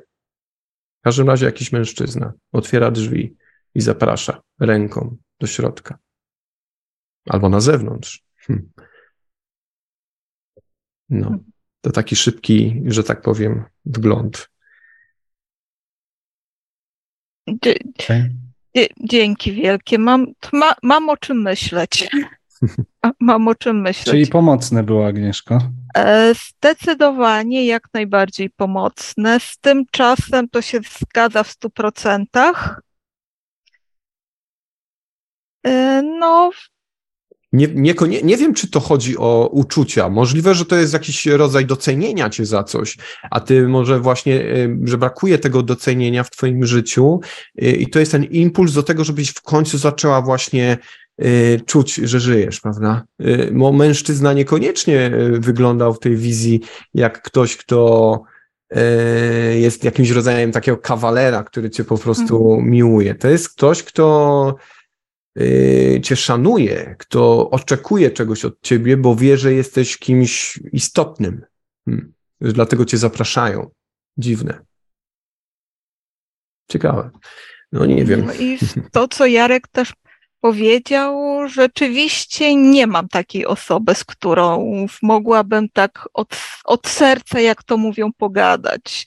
W każdym razie jakiś mężczyzna otwiera drzwi i zaprasza ręką do środka. Albo na zewnątrz. Hm. No, to taki szybki, że tak powiem, wgląd. Dzięki wielkie. Mam, ma, mam o czym myśleć. Mam o czym myśleć. Czyli pomocne było, Agnieszko? E, zdecydowanie jak najbardziej pomocne. Z tym czasem to się zgadza w stu procentach. E, no, nie, nie, nie, nie wiem, czy to chodzi o uczucia. Możliwe, że to jest jakiś rodzaj docenienia cię za coś, a ty może właśnie, y, że brakuje tego docenienia w twoim życiu y, i to jest ten impuls do tego, żebyś w końcu zaczęła właśnie y, czuć, że żyjesz, prawda? Bo mężczyzna niekoniecznie wyglądał w tej wizji jak ktoś, kto jest jakimś rodzajem takiego kawalera, który cię po prostu mhm. miłuje. To jest ktoś, kto cię szanuje, kto oczekuje czegoś od ciebie, bo wie, że jesteś kimś istotnym. Hmm. Dlatego cię zapraszają. Dziwne. Ciekawe. No nie wiem. No I to, co Jarek też powiedział, rzeczywiście nie mam takiej osoby, z którą mogłabym tak od, od serca, jak to mówią, pogadać.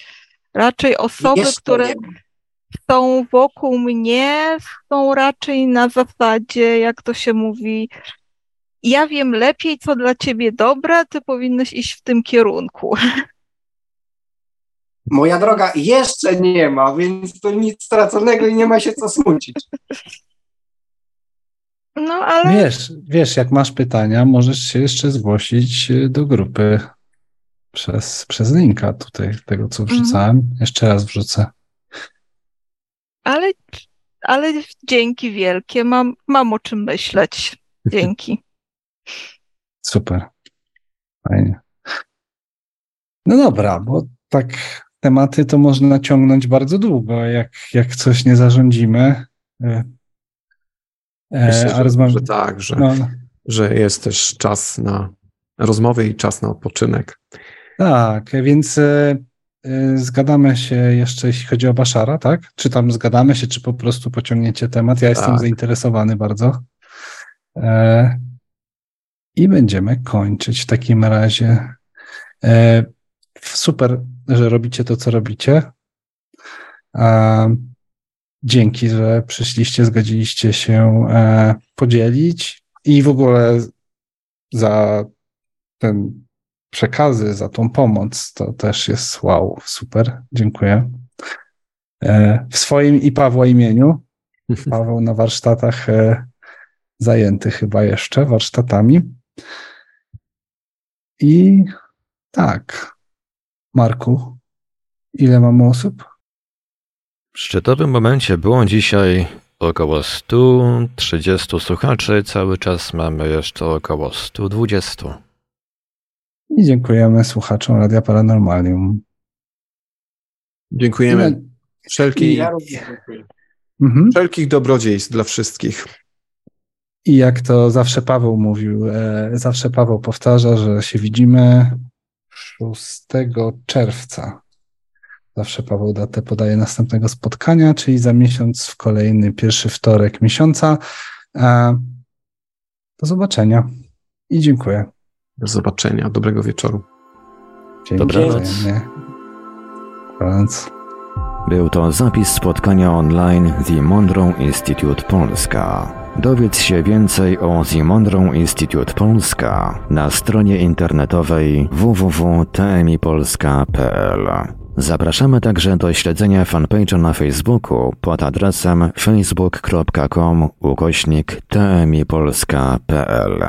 Raczej osoby, które. Nie są wokół mnie, są raczej na zasadzie, jak to się mówi, ja wiem lepiej, co dla ciebie dobre, ty powinnaś iść w tym kierunku. Moja droga, jeszcze nie ma, więc to nic straconego i nie ma się co smucić. No ale. Wiesz, wiesz, jak masz pytania, możesz się jeszcze zgłosić do grupy przez, przez linka tutaj, tego co wrzucałem. Mhm. Jeszcze raz wrzucę. Ale, ale dzięki wielkie, mam, mam o czym myśleć. Dzięki. Super. Fajnie. No dobra, bo tak tematy to można ciągnąć bardzo długo, jak, jak coś nie zarządzimy. E, e Myślę, a rozmawia... że tak, że, no. że jest też czas na rozmowy i czas na odpoczynek. Tak, więc e, zgadamy się jeszcze, jeśli chodzi o Baszara, tak? Czy tam zgadamy się, czy po prostu pociągniecie temat? Ja jestem tak. zainteresowany bardzo. E, I będziemy kończyć w takim razie. E, super, że robicie to, co robicie. E, dzięki, że przyszliście, zgodziliście się e, podzielić i w ogóle za ten przekazy, za tą pomoc. To też jest wow, super, dziękuję. E, w swoim i Pawła imieniu. Paweł na warsztatach e, zajęty chyba jeszcze warsztatami. I tak, Marku, ile mamy osób? W szczytowym momencie było dzisiaj około 130 słuchaczy, cały czas mamy jeszcze około 120. I dziękujemy słuchaczom Radia Paranormalium. Dziękujemy. Wszelki, ja mhm. Wszelkich dobrodziejstw dla wszystkich. I jak to zawsze Paweł mówił, e, zawsze Paweł powtarza, że się widzimy 6 czerwca. Zawsze Paweł datę podaje następnego spotkania, czyli za miesiąc w kolejny pierwszy wtorek miesiąca. E, do zobaczenia i dziękuję. Do zobaczenia, dobrego wieczoru. Dzięki. Dobranoc. Dobranoc. Był to zapis spotkania online The Monroe Institute Polska. Dowiedz się więcej o The Monroe Institute Polska na stronie internetowej www.tmipolska.pl. Zapraszamy także do śledzenia fanpage'a na Facebooku pod adresem facebook.com ukośnik tmipolska.pl.